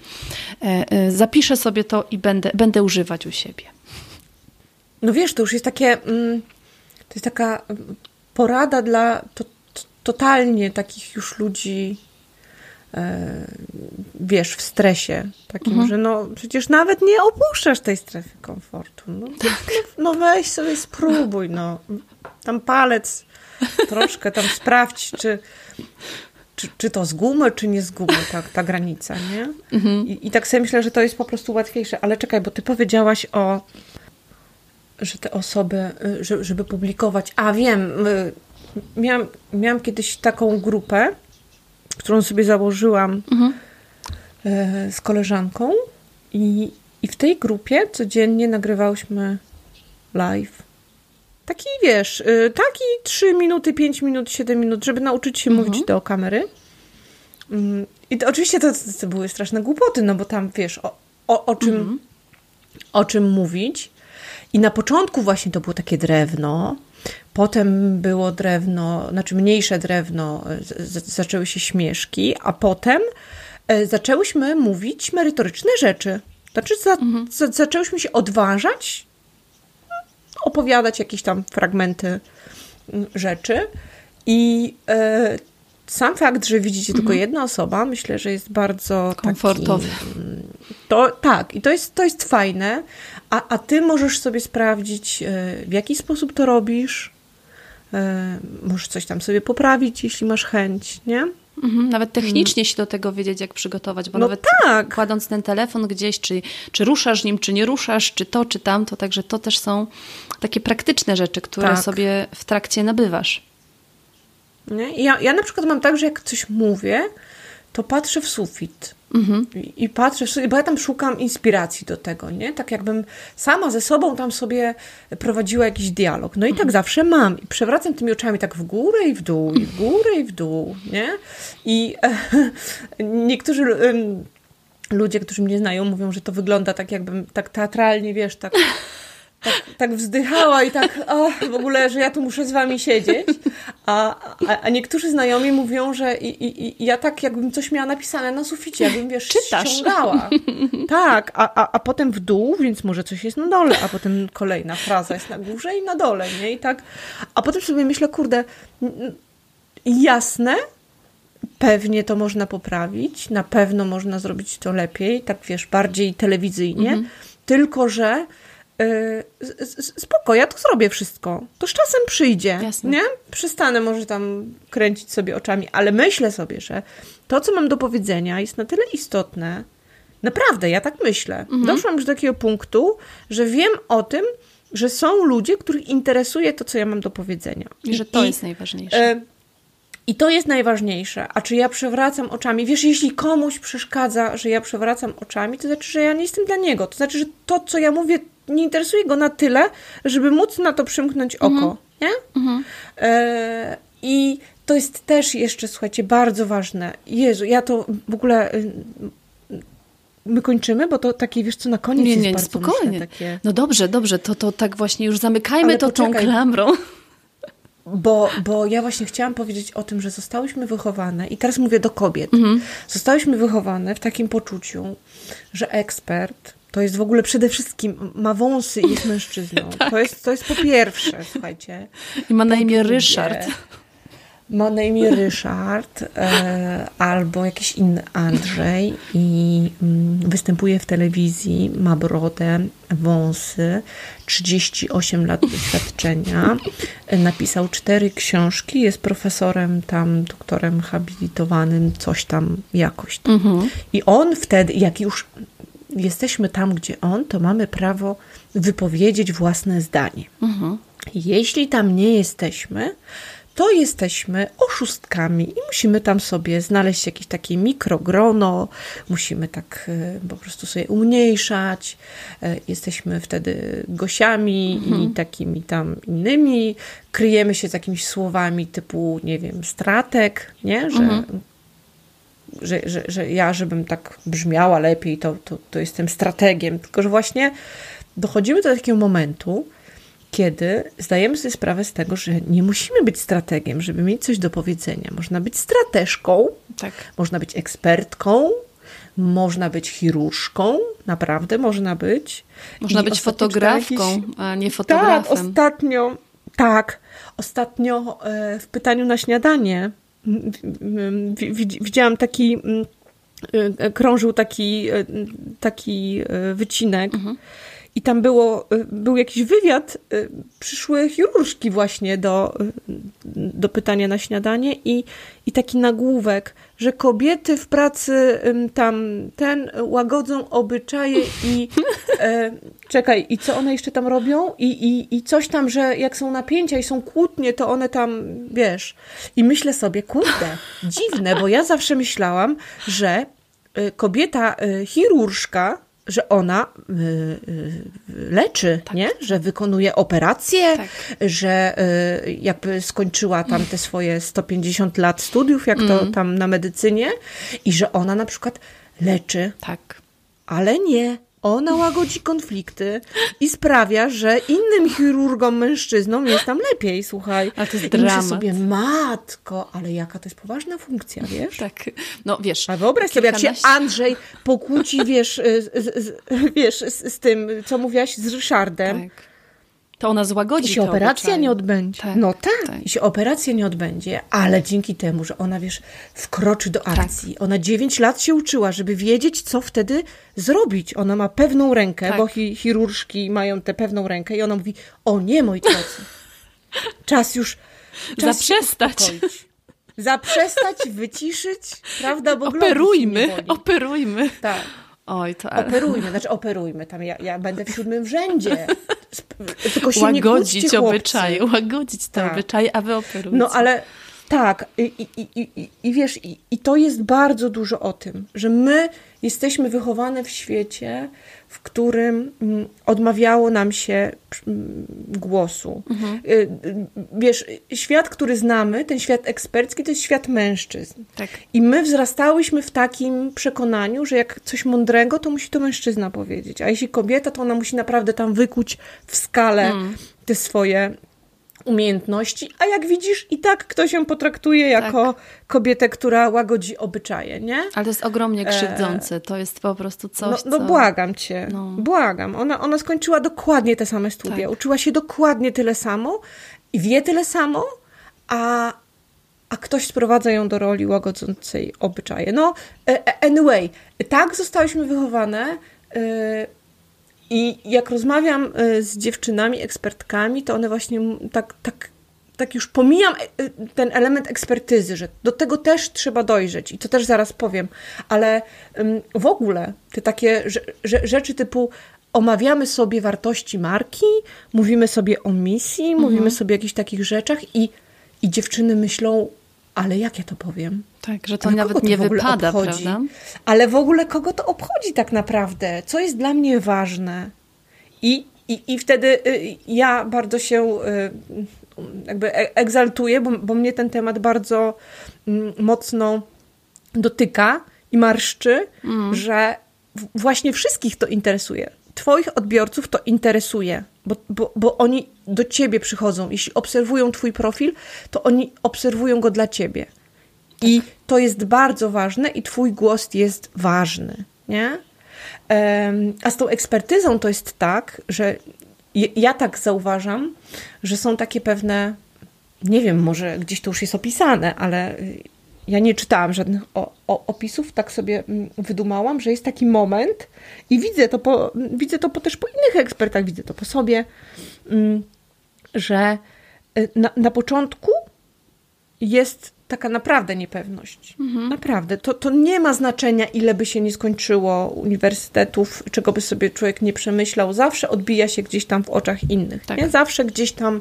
zapiszę sobie to i będę, będę używać u siebie. No wiesz, to już jest takie, mm, to jest taka porada dla to, totalnie takich już ludzi, e, wiesz, w stresie takim, mhm. że no przecież nawet nie opuszczasz tej strefy komfortu. No, tak. no, no weź sobie spróbuj, no. Tam palec troszkę tam sprawdź, czy, czy, czy to z gumy, czy nie z gumy, ta, ta granica, nie? Mhm. I, I tak sobie myślę, że to jest po prostu łatwiejsze. Ale czekaj, bo ty powiedziałaś o że te osoby, y, żeby publikować, a wiem, y, miałam, miałam kiedyś taką grupę, którą sobie założyłam mhm. E, z koleżanką i, i w tej grupie codziennie nagrywałyśmy live. Taki, wiesz, e, taki 3 minuty, 5 minut, 7 minut, żeby nauczyć się mhm. mówić do kamery. Mm, I to, oczywiście to, to, były straszne głupoty, no bo tam, wiesz, o, o, o czym, mhm. o czym mówić. I na początku właśnie to było takie drewno, Potem było drewno, znaczy mniejsze drewno, zaczęły się śmieszki, a potem e, zaczęłyśmy mówić merytoryczne rzeczy. Znaczy, za, mhm. za, zaczęłyśmy się odważać, opowiadać jakieś tam fragmenty rzeczy. I e, sam fakt, że widzicie mhm. tylko jedna osoba, myślę, że jest bardzo komfortowy. Taki, mm, to, tak, i to jest, to jest fajne. A, a ty możesz sobie sprawdzić, e, w jaki sposób to robisz, możesz coś tam sobie poprawić, jeśli masz chęć, nie? Mhm, nawet technicznie mhm. się do tego wiedzieć, jak przygotować, bo no nawet tak. kładąc ten telefon gdzieś, czy, czy ruszasz nim, czy nie ruszasz, czy to, czy tamto, także to też są takie praktyczne rzeczy, które tak. sobie w trakcie nabywasz. Nie? Ja, ja na przykład mam tak, że jak coś mówię, to patrzę w sufit. Mhm. I, I, patrzę, bo ja tam szukam inspiracji do tego, nie? Tak jakbym sama ze sobą tam sobie prowadziła jakiś dialog. No i tak mhm. tak zawsze mam. I przewracam tymi oczami tak w górę i w dół, i w górę i w dół, nie? I e, niektórzy e, ludzie, którzy mnie znają, mówią, że to wygląda tak jakbym tak teatralnie, wiesz, tak tak, tak wzdychała i tak, o, w ogóle, że ja tu muszę z wami siedzieć. A, a, a niektórzy znajomi mówią, że i, i, i ja tak jakbym coś miała napisane na suficie, jakbym, wiesz, Czytasz. ściągała. Tak, a, a, a potem w dół, więc może coś jest na dole, a potem kolejna fraza jest na górze i na dole, nie? I tak, a potem sobie myślę, kurde, jasne, pewnie to można poprawić, na pewno można zrobić to lepiej, tak wiesz, bardziej telewizyjnie, mhm. tylko że spoko, ja to zrobię wszystko. To z czasem przyjdzie, Jasne. nie? Przestanę może tam kręcić sobie oczami, ale myślę sobie, że to, co mam do powiedzenia jest na tyle istotne, naprawdę, ja tak myślę. Mhm. Doszłam już do takiego punktu, że wiem o tym, że są ludzie, których interesuje to, co ja mam do powiedzenia. I że to I, jest najważniejsze. Yy, i to jest najważniejsze. A czy ja przewracam oczami? Wiesz, jeśli komuś przeszkadza, że ja przewracam oczami, to znaczy, że ja nie jestem dla niego. To znaczy, że to, co ja mówię, nie interesuje go na tyle, żeby móc na to przymknąć oko, mhm. nie? Mhm. E, I to jest też jeszcze, słuchajcie, bardzo ważne. Jezu, ja to w ogóle y, my kończymy, bo to takie, wiesz co, na koniec nie, jest nie, spokojnie. Myślę, takie... No dobrze, dobrze, to, to tak właśnie już zamykajmy Ale to poczekaj. tą klamrą. bo, bo ja właśnie chciałam powiedzieć o tym, że zostałyśmy wychowane, i teraz mówię do kobiet, mhm. zostałyśmy wychowane w takim poczuciu, że ekspert to jest w ogóle przede wszystkim ma wąsy i jest mężczyzną. tak. to, jest, to jest po pierwsze, słuchajcie. I ma na imię Ryszard. Ma na imię Ryszard e, albo jakiś inny Andrzej i mm, występuje w telewizji, ma brodę, wąsy, 38 lat doświadczenia. E, napisał cztery książki, jest profesorem tam, doktorem habilitowanym, coś tam, jakoś tam. Mhm. I on wtedy, jak już jesteśmy tam, gdzie on, to mamy prawo wypowiedzieć własne zdanie. Mhm. Jeśli tam nie jesteśmy, to jesteśmy oszustkami i musimy tam sobie znaleźć jakieś takie mikrogrono, musimy tak e, po prostu sobie umniejszać. E, jesteśmy wtedy gosiami mhm. i takimi tam innymi. Kryjemy się z jakimiś słowami typu, nie wiem, stratek, nie? Że mhm że, że, że ja, żebym tak brzmiała lepiej, to, to, to jestem strategiem. Tylko, że właśnie dochodzimy do takiego momentu, kiedy zdajemy sobie sprawę z tego, że nie musimy być strategiem, żeby mieć coś do powiedzenia. Można być strateżką, tak. można być ekspertką, można być chirurżką, naprawdę można być. Można I być fotografką, jakiś... a nie fotografem. Tak, ostatnio, tak, ostatnio e, w pytaniu na śniadanie widziałam taki, mm, e, krążył taki, e, taki e, wycinek. Mhm. I tam było, był jakiś wywiad, przyszły chirurżki właśnie do, do pytania na śniadanie i, i taki nagłówek, że kobiety w pracy tam ten łagodzą obyczaje i e, czekaj, i co one jeszcze tam robią? I, i, I coś tam, że jak są napięcia i są kłótnie, to one tam, wiesz. I myślę sobie, kurde, dziwne, bo ja zawsze myślałam, że kobieta chirurżka że ona y, y, leczy, tak. nie? że wykonuje operacje, tak. że y, jakby skończyła tam te swoje 150 lat studiów, jak to mm. tam na medycynie, i że ona na przykład leczy. Tak. Ale nie. Ona łagodzi konflikty i sprawia, że innym chirurgom, mężczyznom jest tam lepiej, słuchaj. A to jest dramat. I sobie, matko, ale jaka to jest poważna funkcja, wiesz? Tak, no wiesz. A wyobraź sobie, jak się Andrzej pokłóci, wiesz, z, z, wiesz, z, z tym, co mówiłaś, z Ryszardem. Tak to ona złagodzi I się operacja nie odbędzie. Tak, no tak, tak, i się operacja nie odbędzie, ale dzięki temu, że ona, wiesz, wkroczy do tak. akcji. Tak. Ona 9 lat się uczyła, żeby wiedzieć, co wtedy zrobić. Ona ma pewną rękę, tak. bo chi chirurżki mają tę pewną rękę i ona mówi, o nie, moi drodzy, czas już czas zaprzestać. Zaprzestać, wyciszyć, prawda? Bo operujmy, operujmy. Tak. Oj, to... Operujmy, znaczy operujmy, tam ja, ja będę w siódmym rzędzie. Tylko się łagodzić nie obyczaje, łagodzić te tak. obyczaje, a wy operujcie. No ale tak, i, i, i, i wiesz, i, i to jest bardzo dużo o tym, że my jesteśmy wychowane w świecie, w którym mm, odmawiało nam się mm, głosu. Mhm. Y, wiesz, świat, który znamy, ten świat ekspercki, to jest świat mężczyzn. Tak. I my wzrastałyśmy w takim przekonaniu, że jak coś mądrego, to musi to mężczyzna powiedzieć. A jeśli kobieta, to ona musi naprawdę tam wykuć w skalę mm. te swoje umiejętności, a jak widzisz, i tak ktoś ją potraktuje jako tak. kobietę, która łagodzi obyczaje, nie? Ale to jest ogromnie krzywdzące, to jest po prostu coś, No, no co... błagam cię, no. błagam. Ona, ona skończyła dokładnie te same studia, tak. uczyła się dokładnie tyle samo i wie tyle samo, a, a ktoś sprowadza ją do roli łagodzącej obyczaje. No, e, e, anyway, tak zostałyśmy wychowane, i jak rozmawiam y, z dziewczynami, ekspertkami, to one właśnie tak, tak, tak już pomijam y, ten element ekspertyzy, że do tego też trzeba dojrzeć i to też zaraz powiem, ale w ogóle te takie rzeczy typu omawiamy sobie wartości marki, mówimy sobie o misji, mhm. mówimy sobie o jakichś takich rzeczach i, i dziewczyny myślą, ale jak ja to powiem? Tak, że to ale nawet to nie wypada, obchodzi? prawda? Ale w ogóle kogo to obchodzi tak naprawdę? Co jest dla mnie ważne? I, i, i wtedy y, ja bardzo się y, jakby e, egzaltuję, bo, bo mnie ten temat bardzo mm, mocno dotyka i marszczy, mm. że właśnie wszystkich to interesuje. Twoich odbiorców to interesuje, bo, bo, bo oni do ciebie przychodzą, jeśli obserwują twój profil, to oni obserwują go dla ciebie. Tak. I to jest bardzo ważne i twój głos jest ważny, nie? A z tą ekspertyzą to jest tak, że ja tak zauważam, że są takie pewne, nie wiem, może gdzieś to już jest opisane, ale ja nie czytałam żadnych o, o, opisów, tak sobie mm, wydumałam, że jest taki moment i widzę to, po, widzę to po, też po innych ekspertach, widzę to po sobie, mm, że y, na, na początku jest taka naprawdę niepewność. Mhm. Naprawdę. To, to nie ma znaczenia, ile by się nie skończyło uniwersytetów, czego by sobie człowiek nie przemyślał. Zawsze odbija się gdzieś tam w oczach innych. Tak. Nie? Zawsze gdzieś tam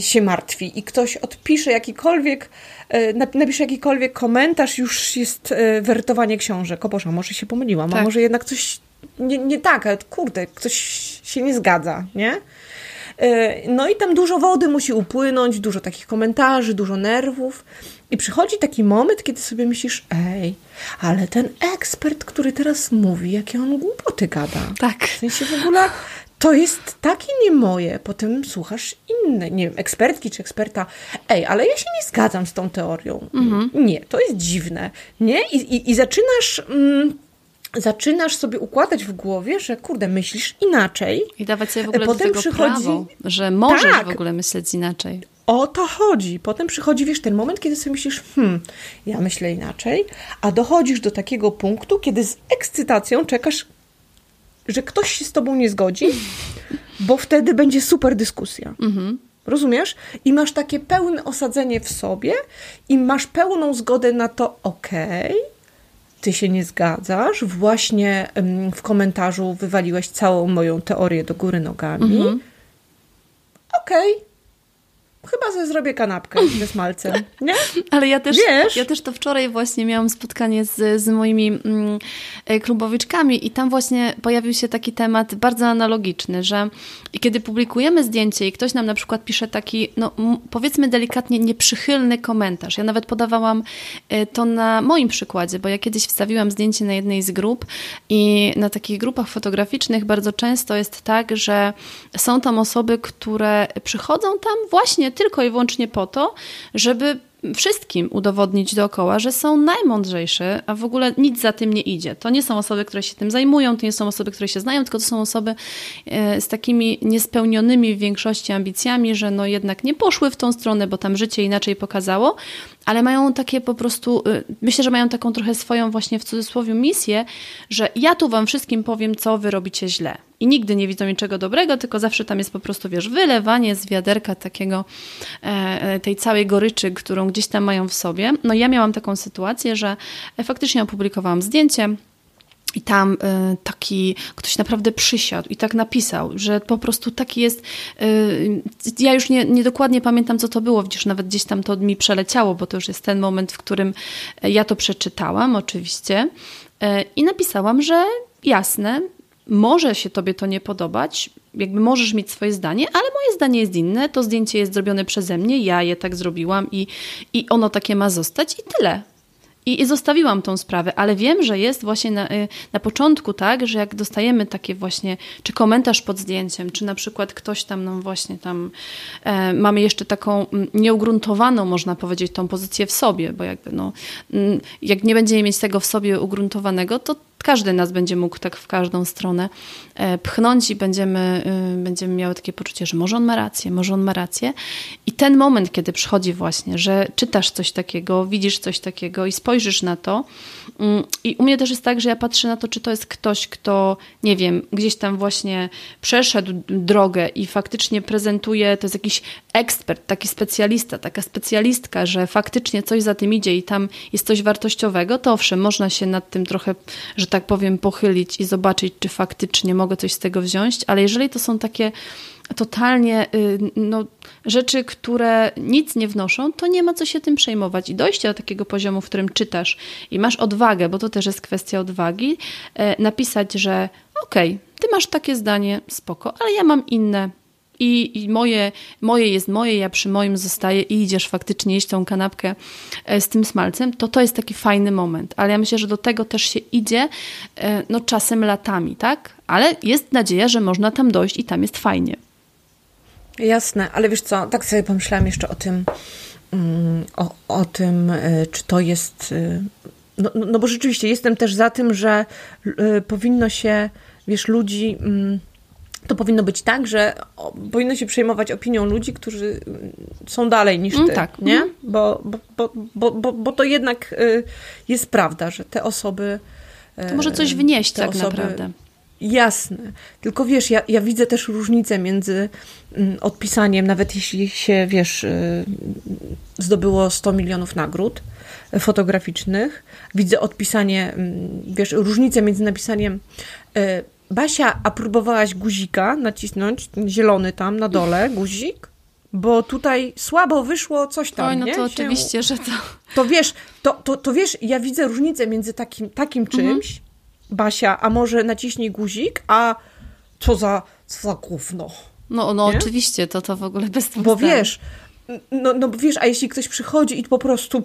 się martwi i ktoś odpisze jakikolwiek, e, napisze jakikolwiek komentarz, już jest e, werytowanie książek. O Boże, może się pomyliłam, tak. a może jednak coś nie, nie tak, ale kurde, ktoś się nie zgadza, nie? E, no i tam dużo wody musi upłynąć, dużo takich komentarzy, dużo nerwów. I przychodzi taki moment, kiedy sobie myślisz, ej, ale ten ekspert, który teraz mówi, jakie on głupoty gada. Tak. W sensie w ogóle to jest takie nie moje. Potem słuchasz inne, nie wiem, ekspertki czy eksperta. Ej, ale ja się nie zgadzam z tą teorią. Mhm. Nie, to jest dziwne. Nie? I, i, i zaczynasz... Mm, zaczynasz sobie układać w głowie, że kurde, myślisz inaczej. I dawać sobie w ogóle Potem do tego przychodzi... prawo, że możesz tak, w ogóle myśleć inaczej. O to chodzi. Potem przychodzi, wiesz, ten moment, kiedy sobie myślisz, hmm, ja myślę inaczej, a dochodzisz do takiego punktu, kiedy z ekscytacją czekasz, że ktoś się z tobą nie zgodzi, bo wtedy będzie super dyskusja. Mhm. Rozumiesz? I masz takie pełne osadzenie w sobie i masz pełną zgodę na to, okej, okay, ty się nie zgadzasz. Właśnie w komentarzu wywaliłeś całą moją teorię do góry nogami. Mhm. Okej. Okay Chyba sobie zrobię kanapkę ze smalcem, nie? Ale ja też, Wiesz? ja też to wczoraj właśnie miałam spotkanie z, z moimi mm, e, klubowiczkami i tam właśnie pojawił się taki temat bardzo analogiczny, że kiedy publikujemy zdjęcie i ktoś nam na przykład pisze taki, no powiedzmy delikatnie nieprzychylny komentarz. Ja nawet podawałam e, to na moim przykładzie, bo ja kiedyś wstawiłam zdjęcie na jednej z grup i na takich grupach fotograficznych bardzo często jest tak, że są tam osoby, które przychodzą tam właśnie tylko i wyłącznie po to, żeby wszystkim udowodnić dookoła, że są najmądrzejsze, a w ogóle nic za tym nie idzie. To nie są osoby, które się tym zajmują, to nie są osoby, które się znają, tylko to są osoby e, z takimi niespełnionymi w większości ambicjami, że no jednak nie poszły w tą stronę, bo tam życie inaczej pokazało, ale mają takie po prostu, e, myślę, że mają taką trochę swoją właśnie w cudzysłowie misję, że ja tu wam wszystkim powiem, co wy robicie źle i nigdy nie widzą niczego dobrego, tylko zawsze tam jest po prostu, wiesz, wylewanie z wiaderka takiego, e, e, tej całej goryczy, którą gdzieś tam mają w sobie. No ja miałam taką sytuację, że faktycznie opublikowałam zdjęcie, i tam y, taki ktoś naprawdę przysiadł i tak napisał, że po prostu taki jest. Y, ja już nie, nie, dokładnie pamiętam, co to było, widzisz, nawet gdzieś tam to mi przeleciało, bo to już jest ten moment, w którym ja to przeczytałam, oczywiście. I napisałam, że jasne, może się tobie to nie podobać, jakby możesz mieć swoje zdanie, ale moje zdanie jest inne, to zdjęcie jest zrobione przeze mnie, ja je tak zrobiłam i, i ono takie ma zostać i tyle. I, I, zostawiłam tą sprawę, ale wiem, że jest właśnie na, y, na początku tak, że jak dostajemy takie właśnie, czy komentarz pod zdjęciem, czy na przykład ktoś tam nam właśnie tam, e, mamy jeszcze taką nieugruntowaną, można powiedzieć, tą pozycję w sobie, bo jakby no, jak nie będziemy mieć tego w sobie ugruntowanego, to każdy nas będzie mógł tak w każdą stronę e, pchnąć i będziemy, y, będziemy miały takie poczucie, że może on ma rację, może on ma rację. I ten moment, kiedy przychodzi właśnie, że czytasz coś takiego, widzisz coś takiego i spojrzysz na to. Mm, I u mnie też jest tak, że ja patrzę na to, czy to jest ktoś, kto, nie wiem, gdzieś tam właśnie przeszedł drogę i faktycznie prezentuje, to jest jakiś ekspert, taki specjalista, taka specjalistka, że faktycznie coś za tym idzie i tam jest coś wartościowego, to owszem, można się nad tym trochę, że tak powiem, pochylić i zobaczyć, czy faktycznie mogę coś z tego wziąć, ale jeżeli to są takie totalnie y, no, rzeczy, które nic nie wnoszą, to nie ma co się tym przejmować. I dojście do takiego poziomu, w którym czytasz i masz odwagę, bo to też jest kwestia odwagi, e, napisać, że okej, okay, ty masz takie zdanie, spoko, ale ja mam inne, i, i, moje, moje jest moje, ja przy moim zostaję i idziesz faktycznie jeść tą kanapkę e, z tym smalcem, to to jest taki fajny moment. Ale ja myślę, że do tego też się idzie e, no czasem latami, tak? Ale jest nadzieja, że można tam dojść i tam jest fajnie. Jasne, ale wiesz co, tak sobie pomyślałam jeszcze o tym, mm, o, o tym, y, czy to jest. No, no, no bo rzeczywiście jestem też za tym, że powinno się, wiesz, ludzi. To powinno być tak, że powinno się przejmować opinią ludzi, którzy mm, są dalej niż ty, mm, tak. nie? Mm. Bo, bo, bo, bo, bo to jednak jest prawda, że te osoby. To może coś wnieść tak osoby, naprawdę. Jasne. Tylko wiesz, ja, ja widzę też różnicę między mm, odpisaniem, nawet jeśli się, wiesz, y, zdobyło 100 milionów nagród fotograficznych. Widzę odpisanie, wiesz, różnicę między napisaniem y, Basia, a próbowałaś guzika nacisnąć, zielony tam na dole, guzik? Bo tutaj słabo wyszło coś tam, Oj, no nie? to oczywiście, że to... To wiesz, to, to, to wiesz, ja widzę różnicę między takim, takim mhm. czymś, mhm Basia, a może naciśnij guzik, a co za, co za gówno. No, no oczywiście, to to w ogóle bez Bo wiesz, no, no wiesz, a jeśli ktoś przychodzi i po prostu,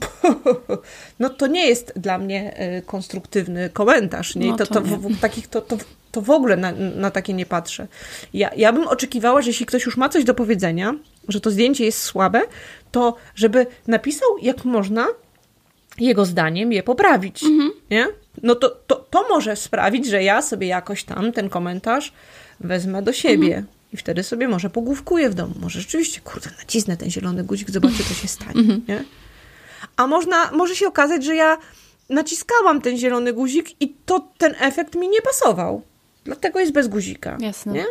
no to nie jest dla mnie e, konstruktywny komentarz, nie? No, to, to, to, w, takich, to, to, to w ogóle na, na takie nie patrzę. Ja, ja bym oczekiwała, że jeśli ktoś już ma coś do powiedzenia, że to zdjęcie jest słabe, to żeby napisał jak można jego zdaniem je poprawić, mhm. nie? no to, to, to może sprawić, że ja sobie jakoś tam ten komentarz wezmę do siebie. Mhm. I wtedy sobie może pogłówkuję w domu. Może rzeczywiście, kurde, nacisnę ten zielony guzik, zobaczę, co się stanie. Mhm. Nie? A można, może się okazać, że ja naciskałam ten zielony guzik i to ten efekt mi nie pasował. Dlatego jest bez guzika. Jasne. Nie?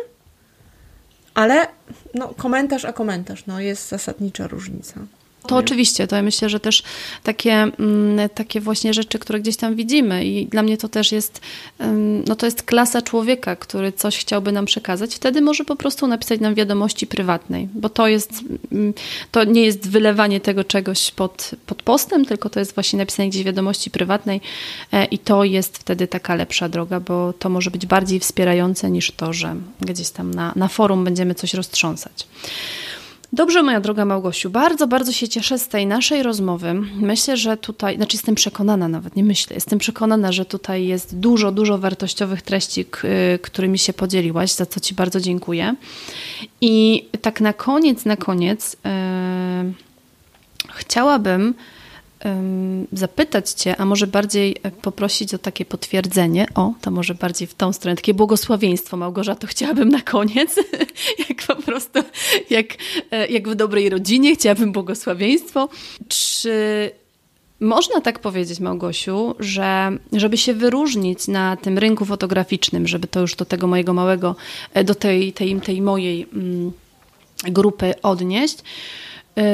Ale no, komentarz a komentarz, no, jest zasadnicza różnica. To oczywiście, to ja myślę, że też takie, mm, takie właśnie rzeczy, które gdzieś tam widzimy. I dla mnie to też jest, no to jest klasa człowieka, który coś chciałby nam przekazać, wtedy może po prostu napisać nam wiadomości prywatnej, bo to jest, mm, to nie jest wylewanie tego czegoś pod, pod postem, tylko to jest właśnie napisanie gdzieś wiadomości prywatnej e, i to jest wtedy taka lepsza droga, bo to może być bardziej wspierające niż to, że gdzieś tam na, na forum będziemy coś roztrząsać. Dobrze, moja droga Małgosiu, bardzo, bardzo się cieszę z tej naszej rozmowy. Myślę, że tutaj, znaczy jestem przekonana nawet, nie myślę, jestem przekonana, że tutaj jest dużo, dużo wartościowych treści, którymi się podzieliłaś, za co Ci bardzo dziękuję. I tak na koniec, na koniec yy, chciałabym zapytać Cię, a może bardziej e, poprosić o takie potwierdzenie, o, to może bardziej w tą stronę, takie błogosławieństwo Małgorzato chciałabym na koniec, jak po prostu, jak, e, jak w dobrej rodzinie chciałabym błogosławieństwo. Czy można tak powiedzieć, Małgosiu, że żeby się wyróżnić na tym rynku fotograficznym, żeby to już do tego mojego małego, e, do tej, tej, tej mojej mm, grupy odnieść,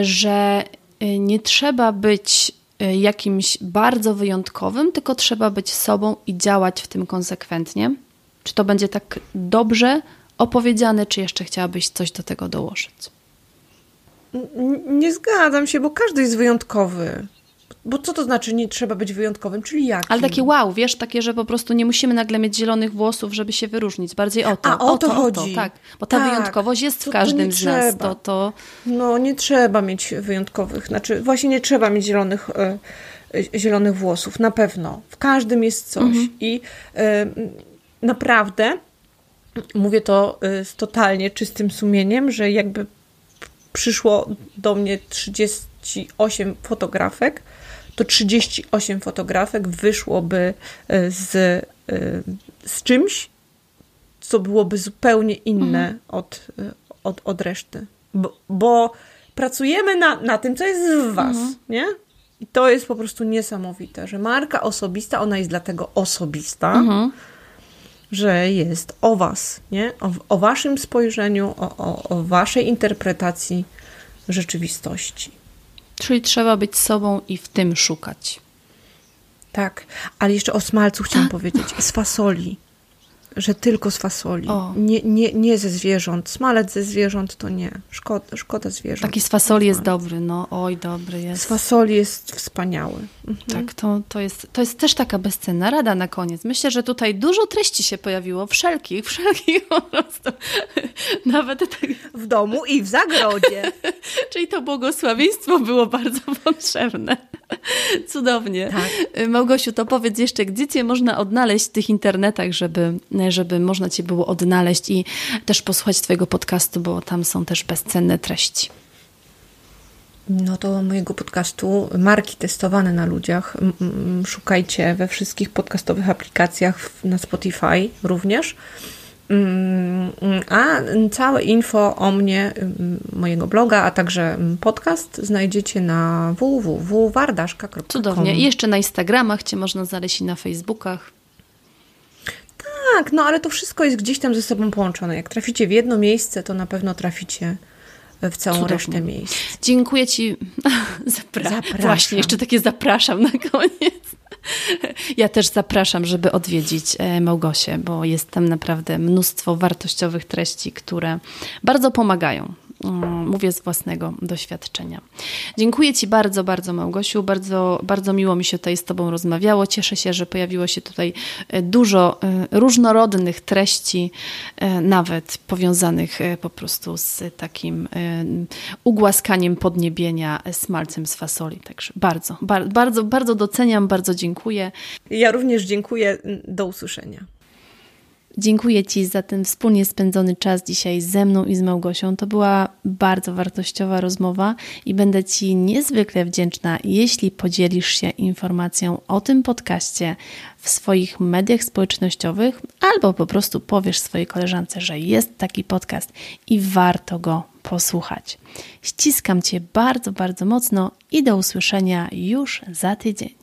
że nie trzeba być Y, jakimś bardzo wyjątkowym, tylko trzeba być sobą i działać w tym konsekwentnie. Czy to będzie tak dobrze opowiedziane, czy jeszcze chciałabyś coś do tego dołożyć? Nie zgadzam się, bo każdy jest wyjątkowy. Bo co to znaczy nie trzeba być wyjątkowym, czyli jak? Ale takie wow, wiesz, takie, że po prostu nie musimy nagle mieć zielonych włosów, żeby się wyróżnić. Bardziej o to. A o, o to, to, chodzi. O to, tak. Bo ta tak. wyjątkowość jest w każdym z nas. To, to... No nie trzeba mieć wyjątkowych. Znaczy właśnie nie trzeba mieć zielonych, y, zielonych włosów. Na pewno. W każdym jest coś. Mhm. I y, naprawdę mówię to z totalnie czystym sumieniem, że jakby przyszło do mnie 38 fotografek, to 38 fotografek wyszłoby e, z, e, z czymś, co byłoby zupełnie inne mhm. od, e, od, od reszty. Bo, bo, pracujemy na, na tym, co jest w Was, mhm. nie? I to jest po prostu niesamowite, że marka osobista, ona jest dlatego osobista, mhm. że jest o Was, nie? O, o Waszym spojrzeniu, o, o, o Waszej interpretacji rzeczywistości. Czyli trzeba być sobą i w tym szukać. Tak, ale jeszcze o smalcu chciałam tak. powiedzieć. Z fasoli że tylko z fasoli. Nie, nie, nie ze zwierząt. Smalec ze zwierząt to nie. Szkoda, szkoda zwierząt. Taki z fasoli jest dobry, no oj, dobry jest. Z fasoli jest wspaniały. Mhm. Tak, to, to, jest, to jest też taka bezcenna rada na koniec. Myślę, że tutaj dużo treści się pojawiło, wszelkich, wszelkich po prostu. Nawet tak... W domu i w zagrodzie. Czyli to błogosławieństwo było bardzo potrzebne. Cudownie. Tak. Małgosiu, to powiedz jeszcze, gdzie cię można odnaleźć w tych internetach, żeby żeby można Cię było odnaleźć i też posłuchać Twojego podcastu, bo tam są też bezcenne treści. No to mojego podcastu marki testowane na ludziach. Szukajcie we wszystkich podcastowych aplikacjach na Spotify również. Mm, a całe info o mnie, mojego bloga, a także podcast znajdziecie na www.wardaszka.com. Cudownie. I jeszcze na Instagramach Cię można znaleźć i na Facebookach. Tak, no ale to wszystko jest gdzieś tam ze sobą połączone. Jak traficie w jedno miejsce, to na pewno traficie w całą Cudownie. resztę miejsc. Dziękuję Ci. Zapra zapraszam. Właśnie, jeszcze takie zapraszam na koniec. Ja też zapraszam, żeby odwiedzić e, Małgosię, bo jest tam naprawdę mnóstwo wartościowych treści, które bardzo pomagają mówię z własnego doświadczenia. Dziękuję Ci bardzo, bardzo Małgosiu. Bardzo, bardzo miło mi się tutaj z Tobą rozmawiało. Cieszę się, że pojawiło się tutaj e, dużo e, różnorodnych treści, e, nawet powiązanych po prostu z takim ugłaskaniem podniebienia smalcem z fasoli. Także bardzo, bardzo, bardzo doceniam, bardzo dziękuję. Ja również dziękuję. Do usłyszenia. Dziękuję Ci za ten wspólnie spędzony czas dzisiaj ze mną i z Małgosią. To była bardzo wartościowa rozmowa i będę Ci niezwykle wdzięczna, jeśli podzielisz się informacją o tym podcaście w swoich mediach społecznościowych albo po prostu powiesz swojej koleżance, że jest taki podcast i warto go posłuchać. Ściskam Cię bardzo, bardzo mocno i do usłyszenia już za tydzień.